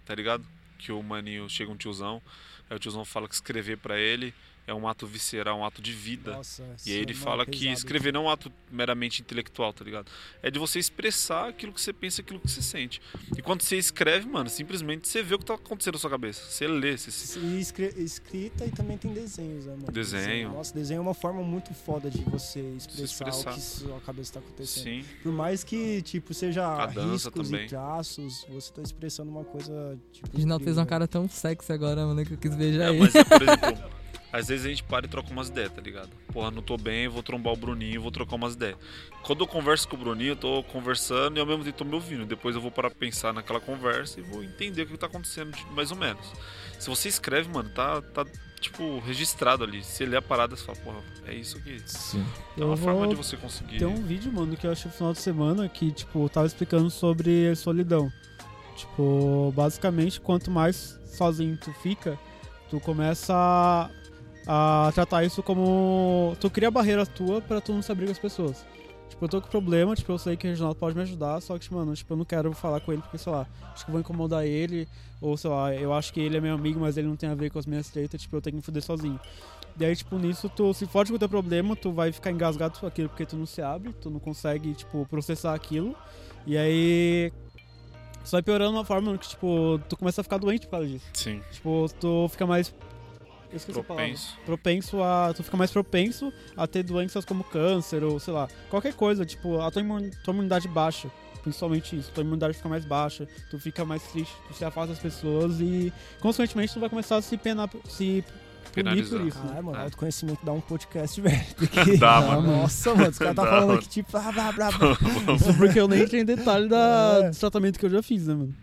tá ligado? Que o maninho chega um tiozão, aí o tiozão fala que escrever pra ele é um ato visceral, um ato de vida. Nossa, e aí ele é fala que escrever não é um ato meramente intelectual, tá ligado? É de você expressar aquilo que você pensa, aquilo que você sente. E quando você escreve, mano, simplesmente você vê o que tá acontecendo na sua cabeça. Você lê, você se... E escrita e também tem desenhos, né, mano? Desenho. Nossa, desenho é uma forma muito foda de você expressar, expressar. o que sua cabeça tá acontecendo. Sim. Por mais que, tipo, seja A dança riscos também. e traços, você tá expressando uma coisa, tipo... O Reginaldo fez uma cara tão sexy agora, mano, que eu quis beijar É, ele. mas, é, por exemplo, Às vezes a gente para e troca umas ideias, tá ligado? Porra, não tô bem, vou trombar o Bruninho, vou trocar umas ideias. Quando eu converso com o Bruninho, eu tô conversando e ao mesmo tempo tô me ouvindo. Depois eu vou parar pra pensar naquela conversa e vou entender o que tá acontecendo, tipo, mais ou menos. Se você escreve, mano, tá, tá tipo, registrado ali. Se ler a parada, você fala, porra, é isso aqui. Sim. É uma Eu forma de você conseguir. Tem um vídeo, mano, que eu achei no final de semana que, tipo, tava explicando sobre solidão. Tipo, basicamente, quanto mais sozinho tu fica, tu começa a, a tratar isso como. Tu cria barreira tua pra tu não se abrir com as pessoas. Tipo, eu tô com problema, tipo, eu sei que o Reginaldo pode me ajudar, só que, mano, tipo, eu não quero falar com ele porque, sei lá, acho que eu vou incomodar ele, ou sei lá, eu acho que ele é meu amigo, mas ele não tem a ver com as minhas treitas, tipo, eu tenho que me fuder sozinho. E aí, tipo, nisso, tu se fode com o teu problema, tu vai ficar engasgado com aquilo porque tu não se abre, tu não consegue, tipo, processar aquilo. E aí. Só vai piorando uma forma que, tipo, tu começa a ficar doente por causa disso. Sim. Tipo, tu fica mais. Eu esqueci a palavra. Propenso. Propenso a. Tu fica mais propenso a ter doenças como câncer ou, sei lá, qualquer coisa. Tipo, a tua, imun- tua imunidade baixa. Principalmente isso. Tua imunidade fica mais baixa, tu fica mais triste, tu se afasta das pessoas e, consequentemente, tu vai começar a se penar. Se punir por isso. né? Caralho, mano, autoconhecimento dá um podcast, velho. Porque, Dá, Ah, mano. Nossa, mano, os caras tá falando mano. aqui, tipo, ah, blá, blá, blá. Isso porque eu nem entrei em detalhe da, É. do tratamento que eu já fiz, né, mano?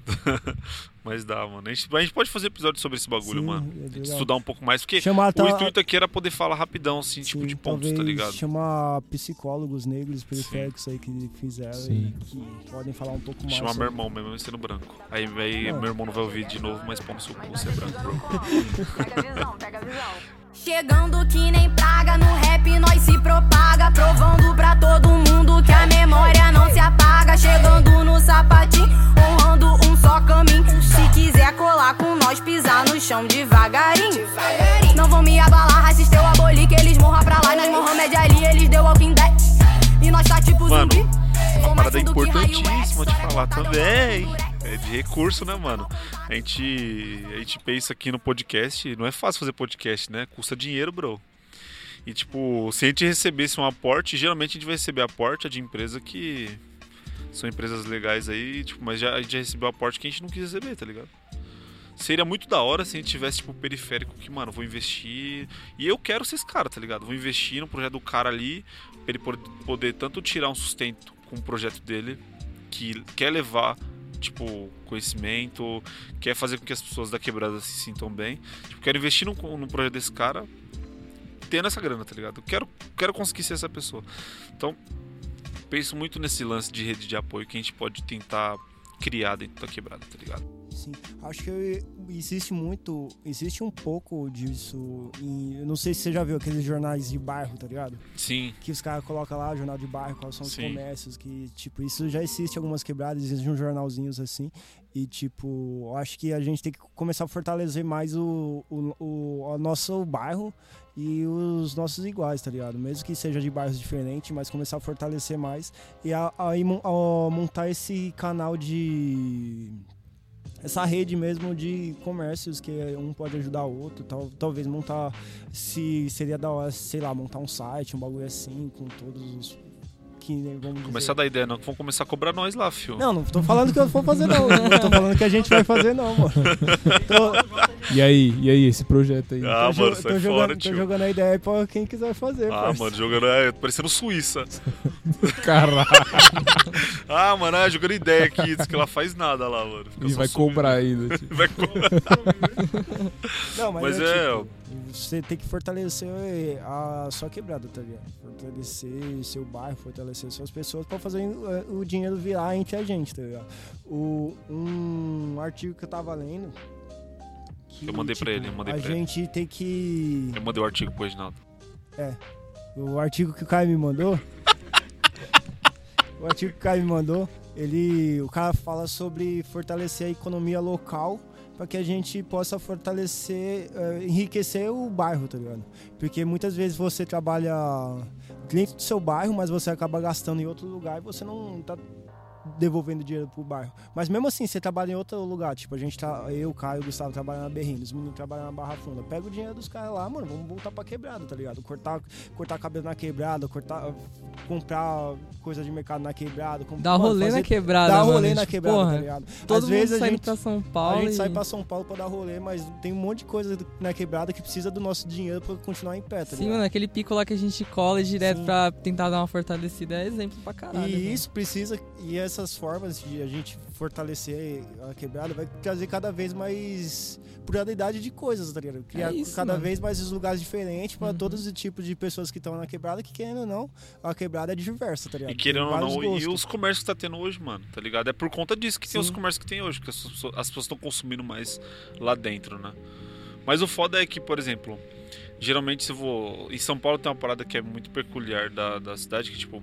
Mas dá, mano. A gente, a gente pode fazer episódio sobre esse bagulho, Sim, mano. é. Estudar um pouco mais. Porque Chamar o intuito aqui era poder falar rapidão, assim, tipo, de pontos, tá ligado? chamar psicólogos negros periféricos aí que fizeram Sim. e que podem falar um pouco mais. Chamar sobre- meu irmão mesmo, eu sendo branco. Aí, aí Não. meu irmão não vai ouvir de novo, mas pô no seu cu, você é branco, bro. Pega a visão, pega a visão. Chegando que nem praga no rap, nós se propaga. Provando pra todo mundo que a memória não se apaga. Chegando no sapatinho, só caminho. Se quiser colar com nós, pisar no chão devagarinho. Não vão me abalar, racista eu aboli. Que eles morram pra lá, nós Mohamed Ali, eles deu Walking Dead. E nós tá tipo Mano, zumbi. uma parada importantíssima de falar também. É de recurso, né, mano? A gente, a gente pensa aqui no podcast, não é fácil fazer podcast, né? Custa dinheiro, bro. E tipo, se a gente recebesse um aporte, geralmente a gente vai receber aporte de empresa que são empresas legais aí, tipo, mas já, a gente já recebeu aporte que a gente não quis receber, tá ligado? Seria muito da hora se a gente tivesse, tipo, periférico que, mano, vou investir. E eu quero ser esse cara, tá ligado? Vou investir no projeto do cara ali, pra ele pod- poder tanto tirar um sustento com o projeto dele, que quer levar, tipo, conhecimento, quer fazer com que as pessoas da quebrada se sintam bem. Tipo, quero investir no, projeto desse cara, tendo essa grana, tá ligado? Quero, quero conseguir ser essa pessoa. Então, penso muito nesse lance de rede de apoio que a gente pode tentar criar dentro da quebrada, tá ligado? Sim, acho que existe muito, existe um pouco disso. Em, eu não sei se você já viu aqueles jornais de bairro, tá ligado? Sim. Que os caras colocam lá, jornal de bairro, quais são os Sim. comércios, que, tipo, isso já existe algumas quebradas, existe uns jornalzinhos assim. E, tipo, acho que a gente tem que começar a fortalecer mais o, o, o, o nosso bairro e os nossos iguais, tá ligado? Mesmo que seja de bairros diferentes, mas começar a fortalecer mais e a, a, a montar esse canal de essa rede mesmo de comércios que um pode ajudar o outro, tal, talvez montar se seria da hora, sei lá, montar um site, um bagulho assim com todos os que né, vamos Começar a dar ideia, não, vão começar a cobrar nós lá, fio. Não, não tô falando que eu vou fazer não, não tô falando que a gente vai fazer não, mano. Tô, E aí, e aí, esse projeto aí? Ah, tô, mano, jo- sai tô fora, jogando, tô tio. jogando a ideia aí pra quem quiser fazer, Ah, parça. mano, jogando. É, parecendo Suíça. Caralho. ah, mano, é, jogando ideia aqui. Diz que ela faz nada lá, mano. Fica E vai subindo. cobrar ainda. tipo. vai cobrar. Não, mas, Mas é, é, tipo, você tem que fortalecer a sua quebrada, tá ligado? Fortalecer seu bairro, fortalecer suas pessoas pra fazer eh, o dinheiro virar entre a gente, tá ligado? O, um artigo que eu tava lendo. que, Eu mandei pra tipo, ele, eu mandei A pra ele. gente tem que. Eu mandei o artigo pro Reginaldo. É. O artigo que o Caio me mandou. o artigo que o Caio me mandou, ele. O cara fala sobre fortalecer a economia local para que a gente possa fortalecer, eh, enriquecer o bairro, tá ligado? Porque muitas vezes você trabalha dentro do seu bairro, mas você acaba gastando em outro lugar e você não tá devolvendo dinheiro pro bairro. Mas mesmo assim, você trabalha em outro lugar, tipo, a gente tá, eu, Caio, o Gustavo trabalham na Berrini, os meninos trabalham na Barra Funda. Pega o dinheiro dos caras lá, mano, vamos voltar pra quebrada, tá ligado? Cortar, cortar cabelo na quebrada, cortar, comprar coisa de mercado na quebrada. com- Dá mano, rolê na fazer- quebrada, Dá mano, rolê na tipo, quebrada, porra, tá ligado? todo Às mundo vezes a saindo gente, pra São Paulo A gente e- sai pra São Paulo pra dar rolê, mas tem um monte de coisa na quebrada que precisa do nosso dinheiro pra continuar em pé, tá Sim, ligado? mano, aquele pico lá que a gente cola direto pra tentar dar uma fortalecida é exemplo pra caralho. E mano. isso precisa, e essas formas de a gente fortalecer a quebrada vai trazer cada vez mais pluralidade de coisas, tá ligado? Criar É isso, cada mano. vez mais os lugares diferentes pra todos os tipos de pessoas que estão na quebrada, que querendo ou não, a quebrada é diversa, tá ligado? E querendo ou não, e gostos. os comércios que tá tendo hoje, mano, tá ligado? É por conta disso que tem os Sim. comércios que tem hoje, porque as pessoas- as pessoas estão consumindo mais lá dentro, né? Mas o foda é que, por exemplo, geralmente se eu vou. Em São Paulo tem uma parada que é muito peculiar da, da cidade, que tipo,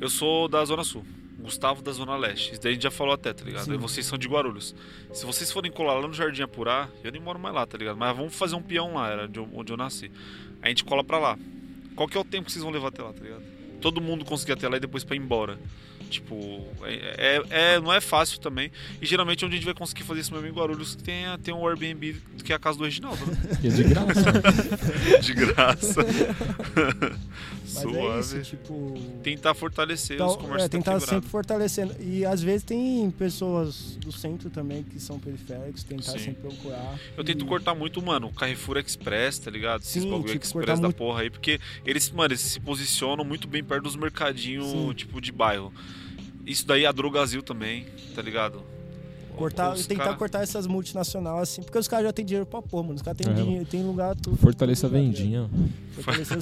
eu sou da Zona Sul. Gustavo da Zona Leste. Isso daí a gente já falou até, tá ligado? Sim. E vocês são de Guarulhos. Se vocês forem colar lá no Jardim Apurá, eu nem moro mais lá, tá ligado? Mas vamos fazer um peão lá, era de onde eu nasci. A gente cola pra lá. Qual que é o tempo que vocês vão levar até lá, tá ligado? Todo mundo conseguir até lá e depois pra ir embora. Tipo, é, é- é- não é fácil também. E geralmente onde a gente vai conseguir fazer isso mesmo em Guarulhos que tem, a- tem um Airbnb que é a casa do Reginaldo, né? E é de graça. de graça. Mas Suave. é isso, tipo. Tentar fortalecer Então, os comércios é, tentar quebrada. sempre fortalecendo. E às vezes tem pessoas do centro também que são periféricos, tentar Sim. sempre procurar. Eu tento E- cortar muito, mano, o Carrefour Express, tá ligado? Esses Sim, bagulho tipo, Express da muito- porra aí, porque eles, mano, eles se posicionam muito bem perto dos mercadinhos, Sim. tipo, de bairro. Isso daí a Drogazil também, tá ligado? Cortar, Os tentar cara- cortar essas multinacionais assim, porque os caras já têm dinheiro pra pôr, mano. Os caras têm É, dinheiro, tem lugar tudo. Fortaleça a vendinha.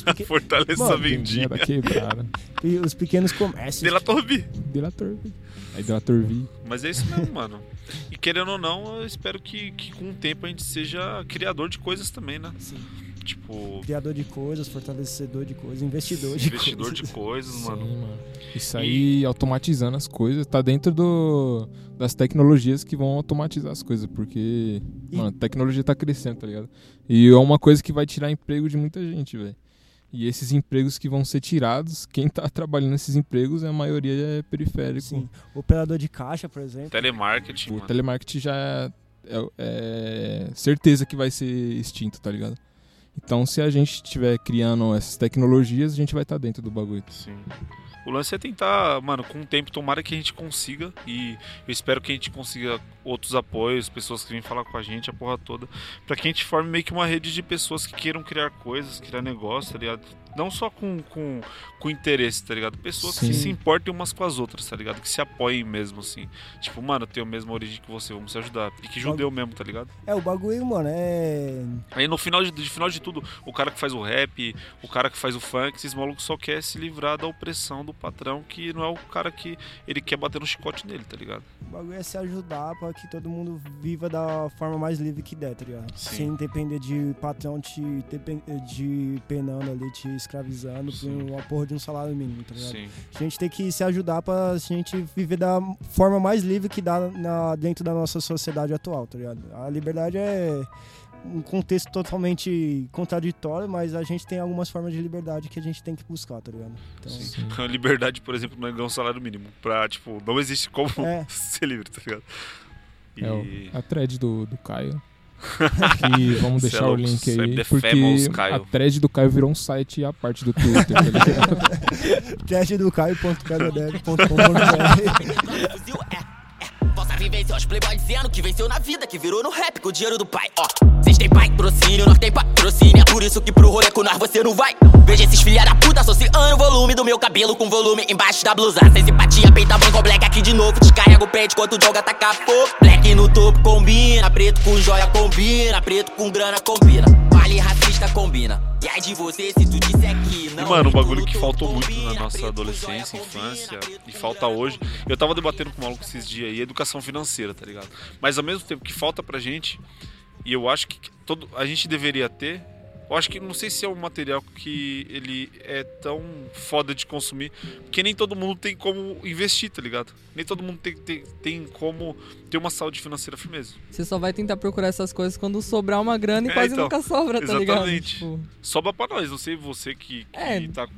Peque- Fortaleça Mano, a vendinha. da quebrada. E os pequenos comércios. Delator Vi. Delator Vi. Aí Delator Vi. Mas é isso mesmo, mano. E querendo ou não, eu espero que, que com o tempo a gente seja criador de coisas também, né? Sim. Tipo, Criador de coisas, fortalecedor de coisas, investidor de investidor coisas. de coisas, Sim, mano. mano. Isso aí automatizando as coisas, tá dentro do, das tecnologias que vão automatizar as coisas, porque, mano, a tecnologia tá crescendo, tá ligado? E é uma coisa que vai tirar emprego de muita gente, velho. E esses empregos que vão ser tirados, quem tá trabalhando nesses empregos, a maioria é periférico. Sim. Operador de caixa, por exemplo. Telemarketing, O mano. telemarketing já é, é- é certeza que vai ser extinto, tá ligado? Então, se a gente estiver criando essas tecnologias, a gente vai estar dentro do bagulho. Sim. O lance é tentar, mano, com o tempo, tomara que a gente consiga. E eu espero que a gente consiga outros apoios, pessoas que vêm falar com a gente, a porra toda. Pra que a gente forme meio que uma rede de pessoas que queiram criar coisas, criar negócio, tá ligado? Não só com, com, com interesse, tá ligado? Pessoas que Sim. se importem umas com as outras, tá ligado? Que se apoiem mesmo, assim. Tipo, mano, eu tenho a mesma origem que você, vamos se ajudar. E que judeu mesmo, tá ligado? É, o bagulho, mano, é. Aí no final de, de final de tudo, o cara que faz o rap, o cara que faz o funk, esses malucos só quer se livrar da opressão do patrão, que não é o cara que ele quer bater no chicote nele, tá ligado? O bagulho é se ajudar pra que todo mundo viva da forma mais livre que der, tá ligado? Sim. Sem depender de patrão te de penando ali, te escravizando por uma porra de um salário mínimo, tá ligado? Sim. A gente tem que se ajudar pra gente viver da forma mais livre que dá na, dentro da nossa sociedade atual, tá ligado? A liberdade é um contexto totalmente contraditório, mas a gente tem algumas formas de liberdade que a gente tem que buscar, tá ligado? Então, A liberdade, por exemplo, não é ganhar um salário mínimo. Pra, tipo, não existe como É. ser livre, tá ligado? E... É o- a thread do, do Caio. Que vamos Cê é deixar o link aí. Porque famous a thread do Caio virou um site à parte do Twitter, tá teste do seus playboy dizendo que venceu na vida, que virou no rap com o dinheiro do pai. Ó, vocês têm patrocínio, nós tem patrocínio. É por isso que pro rolê com nós você não vai. Veja esses filha da puta associando o volume do meu cabelo com volume embaixo da blusa. Sem simpatia, peita branco, black aqui de novo. Descarrega o pente enquanto joga taca fogo. Black no topo combina, preto com joia combina, preto com grana combina. Vale racista combina. E aí de você se tu disser que E, não. mano, um bagulho que faltou muito na nossa adolescência, infância, e falta hoje. Eu tava debatendo com o maluco esses dias aí, educação financeira, tá ligado? Mas ao mesmo tempo que falta pra gente, e eu acho que todo, a gente deveria ter. Eu acho que não sei se é um material que ele é tão foda de consumir, porque nem todo mundo tem como investir, tá ligado? Nem todo mundo tem, tem, tem como ter uma saúde financeira firmeza. Você só vai tentar procurar essas coisas quando sobrar uma grana e É, quase então, nunca sobra, tá ligado? Exatamente. Tipo, Sobra pra nós, não sei você que, que É. tá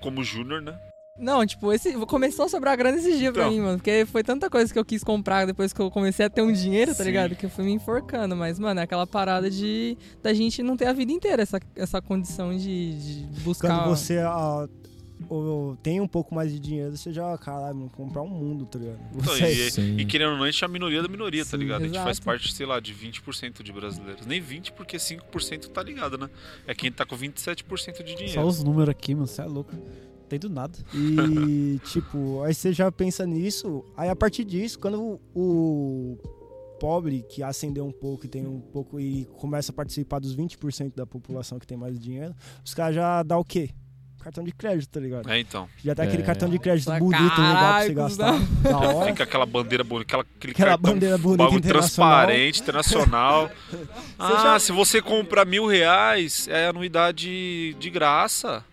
como júnior, né? Não, tipo, esse, começou a sobrar grana esses dias pra Então. mim, mano. Porque foi tanta coisa que eu quis comprar depois que eu comecei a ter um dinheiro, tá Sim. ligado? Que eu fui me enforcando. Mas, mano, é aquela parada de da gente não ter a vida inteira essa, essa condição de, de buscar. Quando você ah, ou- tem um pouco mais de dinheiro, você já, caralho, comprar um mundo, tá ligado? Então, Você- e, e querendo ou não, a gente é a minoria da minoria, tá Sim, ligado? A gente faz parte, sei lá, de 20% de brasileiros. Nem 20, porque 5% tá ligado, né? É quem tá com 27% de dinheiro. Só os números aqui, mano, você é louco. Tem do nada. E, tipo, aí você já pensa nisso, aí a partir disso, quando o pobre que ascendeu um pouco e tem um pouco e começa a participar dos 20% da população que tem mais dinheiro, os caras já dá o quê? Cartão de crédito, tá ligado? É, então. Já tá aquele É. cartão de crédito Pra bonito, legal pra você gastar. Da hora. Fica aquela bandeira bonita, aquela, aquele Aquela cartão, bandeira bonita bagulho internacional. transparente, internacional. ah, já- se você comprar mil reais, é anuidade de graça.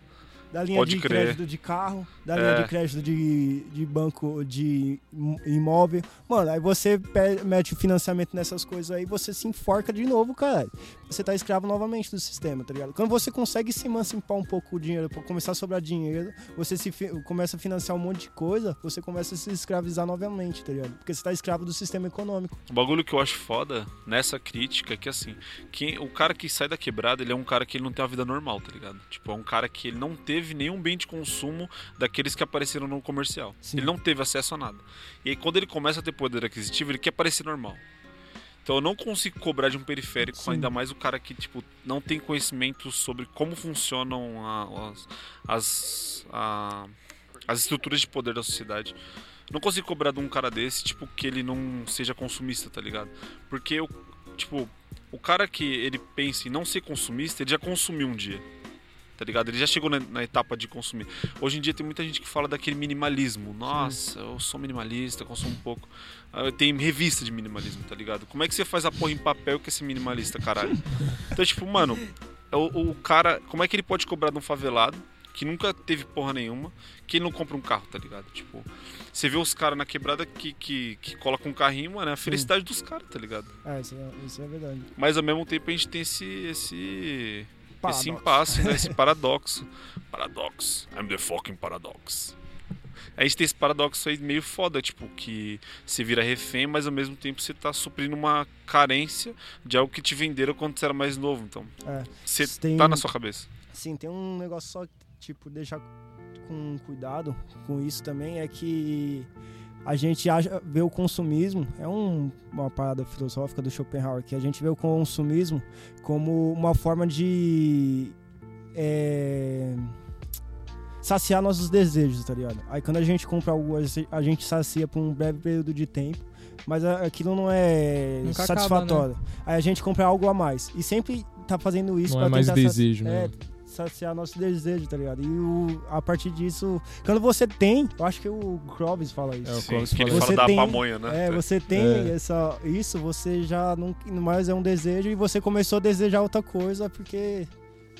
Da linha Pode de crer. crédito de carro, da É. linha de crédito de, de banco de im- imóvel. Mano, aí você mete o financiamento nessas coisas aí, você se enforca de novo, cara. Você tá escravo novamente do sistema, tá ligado? Quando você consegue se emancipar um pouco o dinheiro, começar a sobrar dinheiro, você se começa a financiar um monte de coisa, você começa a se escravizar novamente, tá ligado? Porque você tá escravo do sistema econômico. O bagulho que eu acho foda nessa crítica é que assim, quem, o cara que sai da quebrada, ele é um cara que ele não tem uma vida normal, tá ligado? Tipo, é um cara que ele não teve nenhum bem de consumo daqueles que apareceram no comercial. Ele não teve acesso a nada. E aí quando ele começa a ter poder aquisitivo, ele quer parecer normal. Então eu não consigo cobrar de um periférico, Sim. ainda mais o cara que, tipo, não tem conhecimento sobre como funcionam a- as, as, a- as estruturas de poder da sociedade. Não consigo cobrar de um cara desse, tipo, que ele não seja consumista, tá ligado? Porque, eu, tipo, o cara que ele pensa em não ser consumista, ele já consumiu um dia. Tá ligado? Ele já chegou na, na etapa de consumir. Hoje em dia tem muita gente que fala daquele minimalismo. Nossa, eu sou minimalista, consumo um pouco. Ah, Tem revista de minimalismo, tá ligado? Como é que você faz a porra em papel com esse minimalista, caralho? Então, tipo, mano, o, o cara, como é que ele pode cobrar de um favelado que nunca teve porra nenhuma, que ele não compra um carro, tá ligado? Tipo, você vê os caras na quebrada que, que, que colocam um carrinho, mano, é a felicidade dos caras, tá ligado? É, isso é, isso é verdade. Mas ao mesmo tempo a gente tem esse. esse. Paradoxo. esse impasse, né? Esse paradoxo. Paradoxo. I'm the fucking paradox. A gente tem esse paradoxo aí meio foda, tipo, que você vira refém, mas ao mesmo tempo você tá suprindo uma carência de algo que te venderam quando você era mais novo. Então, É. você Tem- tá na sua cabeça. Sim, tem um negócio só, tipo, deixar com cuidado com isso também, é que a gente vê o consumismo, é um- uma parada filosófica do Schopenhauer, que a gente vê o consumismo como uma forma de é, saciar nossos desejos, tá ligado? Aí quando a gente compra algo, a gente- a gente sacia por um breve período de tempo, mas aquilo não é Nunca acaba, satisfatório. né? Aí a gente compra algo a mais. E sempre tá fazendo isso Não pra é mais desejo, né? É, saciar nosso desejo, tá ligado? E o- a partir disso, quando você tem, eu acho que o Clóvis fala isso. É, o Sim, Clóvis que ele fala fala Você da tem- pamonha, né? É, você tem É. essa, isso, você já não mais é um desejo e você começou a desejar outra coisa porque,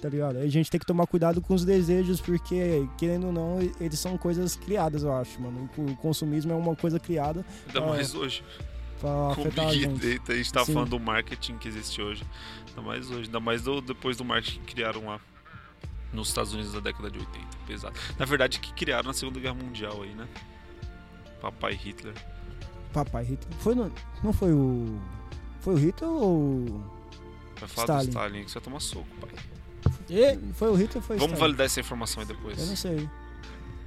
tá ligado? A gente tem que tomar cuidado com os desejos porque, querendo ou não, eles são coisas criadas, eu acho, mano. O consumismo é uma coisa criada. Ainda pra- mais hoje. pra Com o afetar a Big gente. Data, a gente tá Sim. falando do marketing que existe hoje. Ainda mais hoje. Ainda mais do- depois do marketing que criaram lá nos Estados Unidos da década de 80. Pesado. Na verdade, que criaram na Segunda Guerra Mundial aí, né? Papai Hitler. Papai Hitler. Foi no- não foi o. Foi o Hitler ou. Vai falar Stalin. do Stalin que você vai tomar soco, pai. E, foi o Hitler ou foi o Vamos Stalin? validar essa informação aí depois. Eu não sei.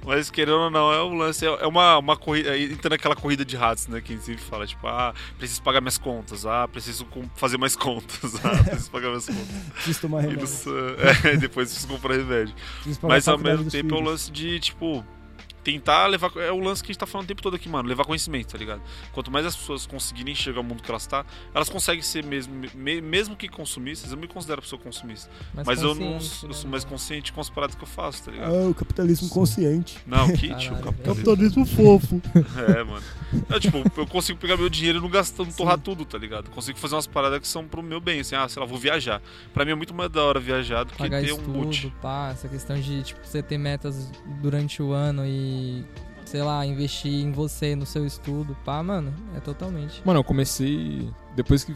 Mas querendo ou não, é o lance, é é uma, uma corrida, entra naquela corrida de ratos, né? Que a gente sempre fala, tipo, ah, preciso pagar minhas contas, ah, preciso fazer mais contas, ah, preciso pagar minhas contas. Preciso tomar remédio. é, depois preciso comprar remédio. Preciso Mas ao mesmo tempo é o filhos. lance de, tipo, tentar levar. É o lance que a gente tá falando o tempo todo aqui, mano. Levar conhecimento, tá ligado? Quanto mais as pessoas conseguirem enxergar o mundo que elas tá, elas conseguem ser mesmo, me- mesmo que consumistas. Eu me considero pessoa consumista. Mais mas eu não eu né? sou mais consciente com as paradas que eu faço, tá ligado? Ah, o capitalismo consciente. Não, que tio, Caralho, capitalismo. Capitalismo fofo. É, mano. Não, tipo, eu consigo pegar meu dinheiro e não gastar, não torrar tudo, tá ligado? Consigo fazer umas paradas que são pro meu bem, assim, ah, sei lá, vou viajar. Pra mim é muito mais da hora viajar do que Pagar ter um estudo, boot. pá, essa questão de, tipo, você ter metas durante o ano e, sei lá, investir em você, no seu estudo, pá, mano, é totalmente. Mano, eu comecei. Depois que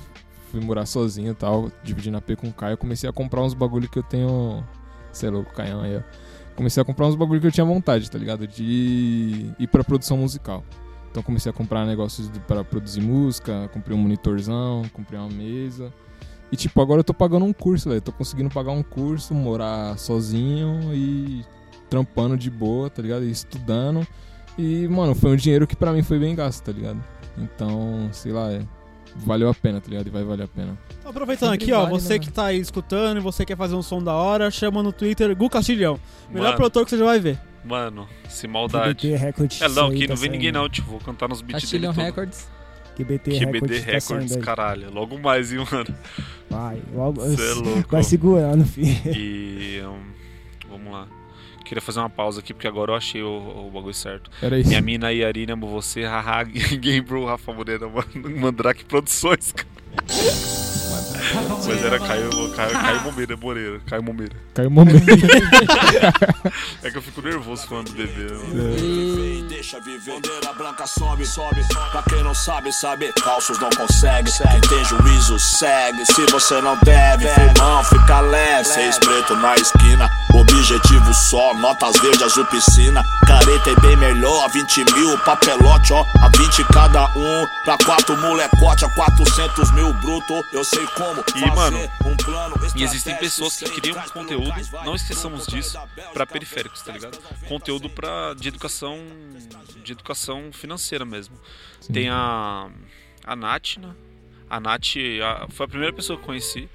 fui morar sozinho e tal, dividindo a P com o Caio, eu comecei a comprar uns bagulho que eu tenho Você é louco, Caião aí, ó. Comecei a comprar uns bagulho que eu tinha vontade, tá ligado? De ir pra produção musical. Então comecei a comprar negócios pra produzir música, comprei um monitorzão, comprei uma mesa. E tipo, agora eu tô pagando um curso, velho. Tô conseguindo pagar um curso, morar sozinho e trampando de boa, tá ligado? E estudando. E, mano, foi um dinheiro que pra mim foi bem gasto, tá ligado? Então, sei lá, é, valeu a pena, tá ligado? E vai valer a pena. Então, aproveitando Sempre aqui, ó, vale, você né, que tá aí escutando e você quer fazer um som da hora, chama no Twitter Gu Castilhão. Melhor Mano. produtor que você já vai ver. Mano, sem maldade. QBT Records, É, não, aqui tá não vem ninguém não, tipo, vou cantar nos beats dele tudo. Records. QBT QBD Records, tá Records, aí. caralho. Logo mais, hein, mano. Vai, logo, Cê é louco. vai segurando, filho. E. um, vamos lá. Queria fazer uma pausa aqui, porque agora eu achei o, o bagulho certo. Era isso. Minha mina Yarina, amo você, haha, game bro, Rafa Moreira, Mandrake Produções, cara. Mas era Caio, Caio, Caio Momeira, Moreira, Caio Momeira. Caiu o momento. É que eu fico nervoso falando do bebê, mano. Deixa viver. Bandeira branca sobe, sobe. Pra quem não sabe, sabe. Falsos não consegue. Quem tem juízo segue. Se você não deve, fumão, fica leve. Seis preto na esquina. Objetivo só, notas verdes, azul piscina. Careta é bem melhor, 20 mil, papelote, ó. A 20 cada um. Pra quatro molecote, a 400 mil bruto. Eu sei como. E, fazer mano, um plano E existem pessoas que sei criam conteúdo, não esqueçamos disso, pra periféricos, tá ligado? Conteúdo pra, de educação de educação financeira mesmo. Tem a a Natina, a Nath a- foi a primeira pessoa que eu conheci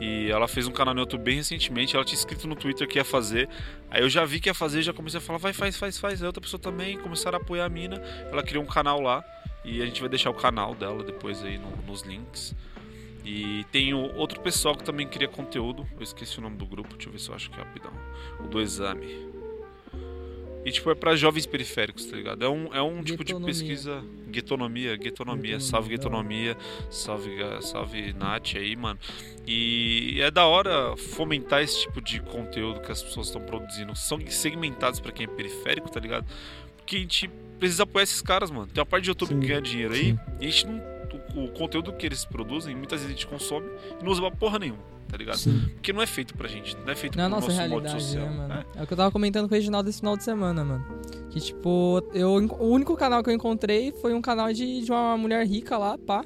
e ela fez um canal no YouTube bem recentemente, ela tinha escrito no Twitter que ia fazer. Aí eu já vi que ia fazer, já comecei a falar, vai, faz, faz, faz. Aí outra pessoa também começaram a apoiar a mina. Ela criou um canal lá e a gente vai deixar o canal dela depois aí no- nos links. E tem outro pessoal que também cria conteúdo. Eu esqueci o nome do grupo, deixa eu ver se eu acho que é rapidão. O do exame. E tipo, é pra jovens periféricos, tá ligado? É um, é um tipo de pesquisa. Guetonomia, guetonomia, salve guetonomia, salve, salve Nath aí, mano. E é da hora fomentar esse tipo de conteúdo que as pessoas estão produzindo. São segmentados pra quem é periférico, tá ligado? Porque a gente precisa apoiar esses caras, mano. Tem uma parte de YouTube que ganha dinheiro aí, e a gente não. O, o conteúdo que eles produzem, muitas vezes a gente consome e não usa pra porra nenhuma, tá ligado? Sim. Porque não é feito pra gente, não é feito Não é pro nossa nosso modo realidade, social. né, mano? É. É. o que eu tava comentando com o Reginaldo esse final de semana, mano. Que, tipo, eu, o único canal que eu encontrei foi um canal de, de uma mulher rica lá, pá.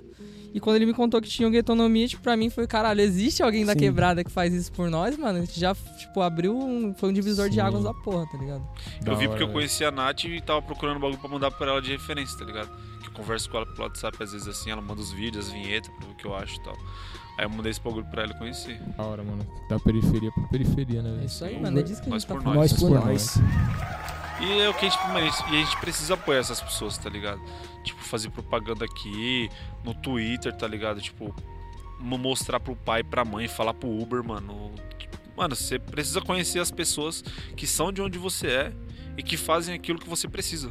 E quando ele me contou que tinha um Guetonomia, tipo, pra mim foi, caralho, existe alguém da Sim. quebrada que faz isso por nós, mano? A gente já, tipo, abriu um... Foi um divisor de Sim. águas da porra, tá ligado? Eu vi porque eu conheci a Nath e tava procurando bagulho pra mandar pra ela de referência, tá ligado? Converso com ela pelo WhatsApp às vezes assim, ela manda os vídeos, as vinhetas, pra ver o que eu acho e tal. Aí eu mandei esse bagulho pra ela e conheci. Da hora, mano. Da periferia pra periferia, né, velho? É isso aí, mano. É disso que a Nós gente tá por falando. nós. Nós por nós. E é o que a gente, mano, e a gente precisa apoiar essas pessoas, tá ligado? Tipo, fazer propaganda aqui, no Twitter, tá ligado? Tipo, mo- mostrar pro pai, pra mãe, falar pro Uber, mano. Tipo, Mano, você precisa conhecer as pessoas que são de onde você é e que fazem aquilo que você precisa,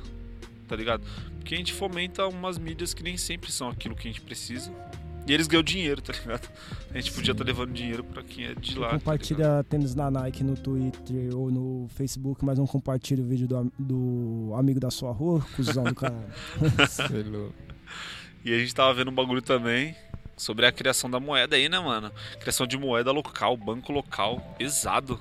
tá ligado? Porque a gente fomenta umas mídias que nem sempre são aquilo que a gente precisa. E eles ganham dinheiro, tá ligado? A gente podia estar levando dinheiro pra quem é de lá. tá? Compartilha tênis na Nike no Twitter ou no Facebook, mas não compartilha o vídeo do, do amigo da sua rua, cuzão do cara. Lá. E a gente tava vendo um bagulho também sobre a criação da moeda aí, né, mano? Criação de moeda local, banco local, pesado.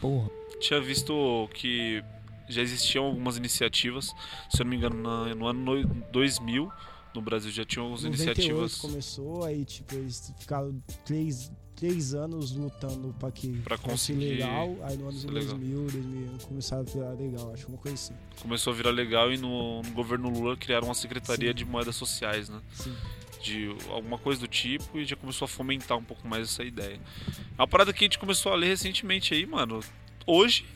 Porra. Tinha visto que já existiam algumas iniciativas, se eu não me engano, na- no ano no- 2000, no Brasil já tinham algumas 98 iniciativas começou, aí tipo, eles ficaram três, três anos lutando pra que Pra fosse conseguir legal. Aí no ano ser 2000, 2000 começaram a virar legal, acho uma coisa assim. começou a virar legal e no, no governo Lula criaram uma secretaria Sim. de moedas sociais, né? Sim. De alguma coisa do tipo e já começou a fomentar um pouco mais essa ideia. É uma parada que a gente começou a ler recentemente aí, mano. Hoje.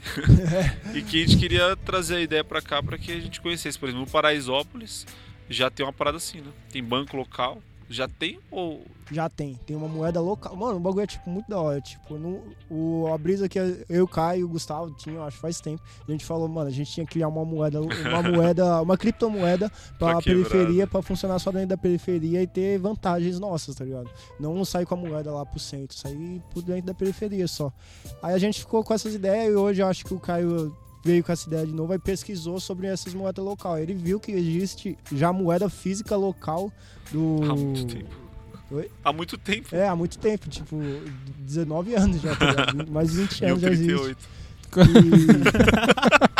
e que a gente queria trazer a ideia pra cá pra que a gente conhecesse. Por exemplo, no Paraisópolis já tem uma parada assim, né? Tem banco local. Já tem ou. Já tem, tem uma moeda local. Mano, o bagulho é tipo muito da hora. Tipo, no, o, a brisa que eu, Caio e o Gustavo tinham, acho faz tempo. A gente falou, mano, a gente tinha que criar uma moeda, uma moeda, uma criptomoeda pra, Pra periferia, pra funcionar só dentro da periferia e ter vantagens nossas, tá ligado? Não sair com a moeda lá pro centro, sair por dentro da periferia só. Aí a gente ficou com essas ideias e hoje eu acho que o Caio veio com essa ideia de novo e pesquisou sobre essas moedas local. Ele viu que existe já moeda física local do Há muito tempo. Oi? Há muito tempo. É, há muito tempo, tipo, 19 anos já, tá mais de 20 E eu anos já existe. 38. E-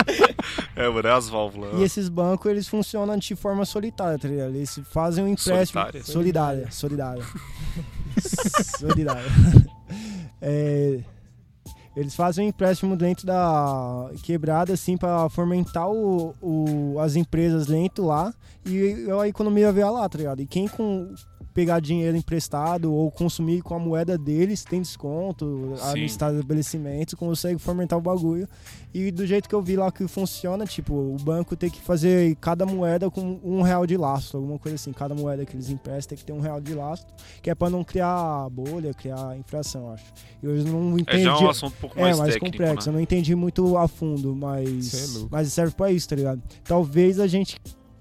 É, mano, é as válvulas. E esses bancos, eles funcionam de forma solitária, tá ligado? Eles fazem um empréstimo... Solitária? Solidária. Solidária. solidária. É, eles fazem um empréstimo dentro da quebrada, assim, pra fomentar o, o- as empresas dentro lá e a economia veio lá, tá ligado? E quem com pegar dinheiro emprestado ou consumir com a moeda deles tem desconto Sim. no estabelecimento, consegue fomentar o bagulho. E do jeito que eu vi lá que funciona, tipo, o banco tem que fazer cada moeda com um real de lastro, alguma coisa assim. Cada moeda que eles emprestam tem que ter um real de lastro, que é pra não criar bolha, criar inflação, acho. Eu não entendi. já é um assunto um pouco é, mais mais técnico, complexo. né? Eu não entendi muito a fundo, mas. É mas serve pra isso, tá ligado? Talvez a gente.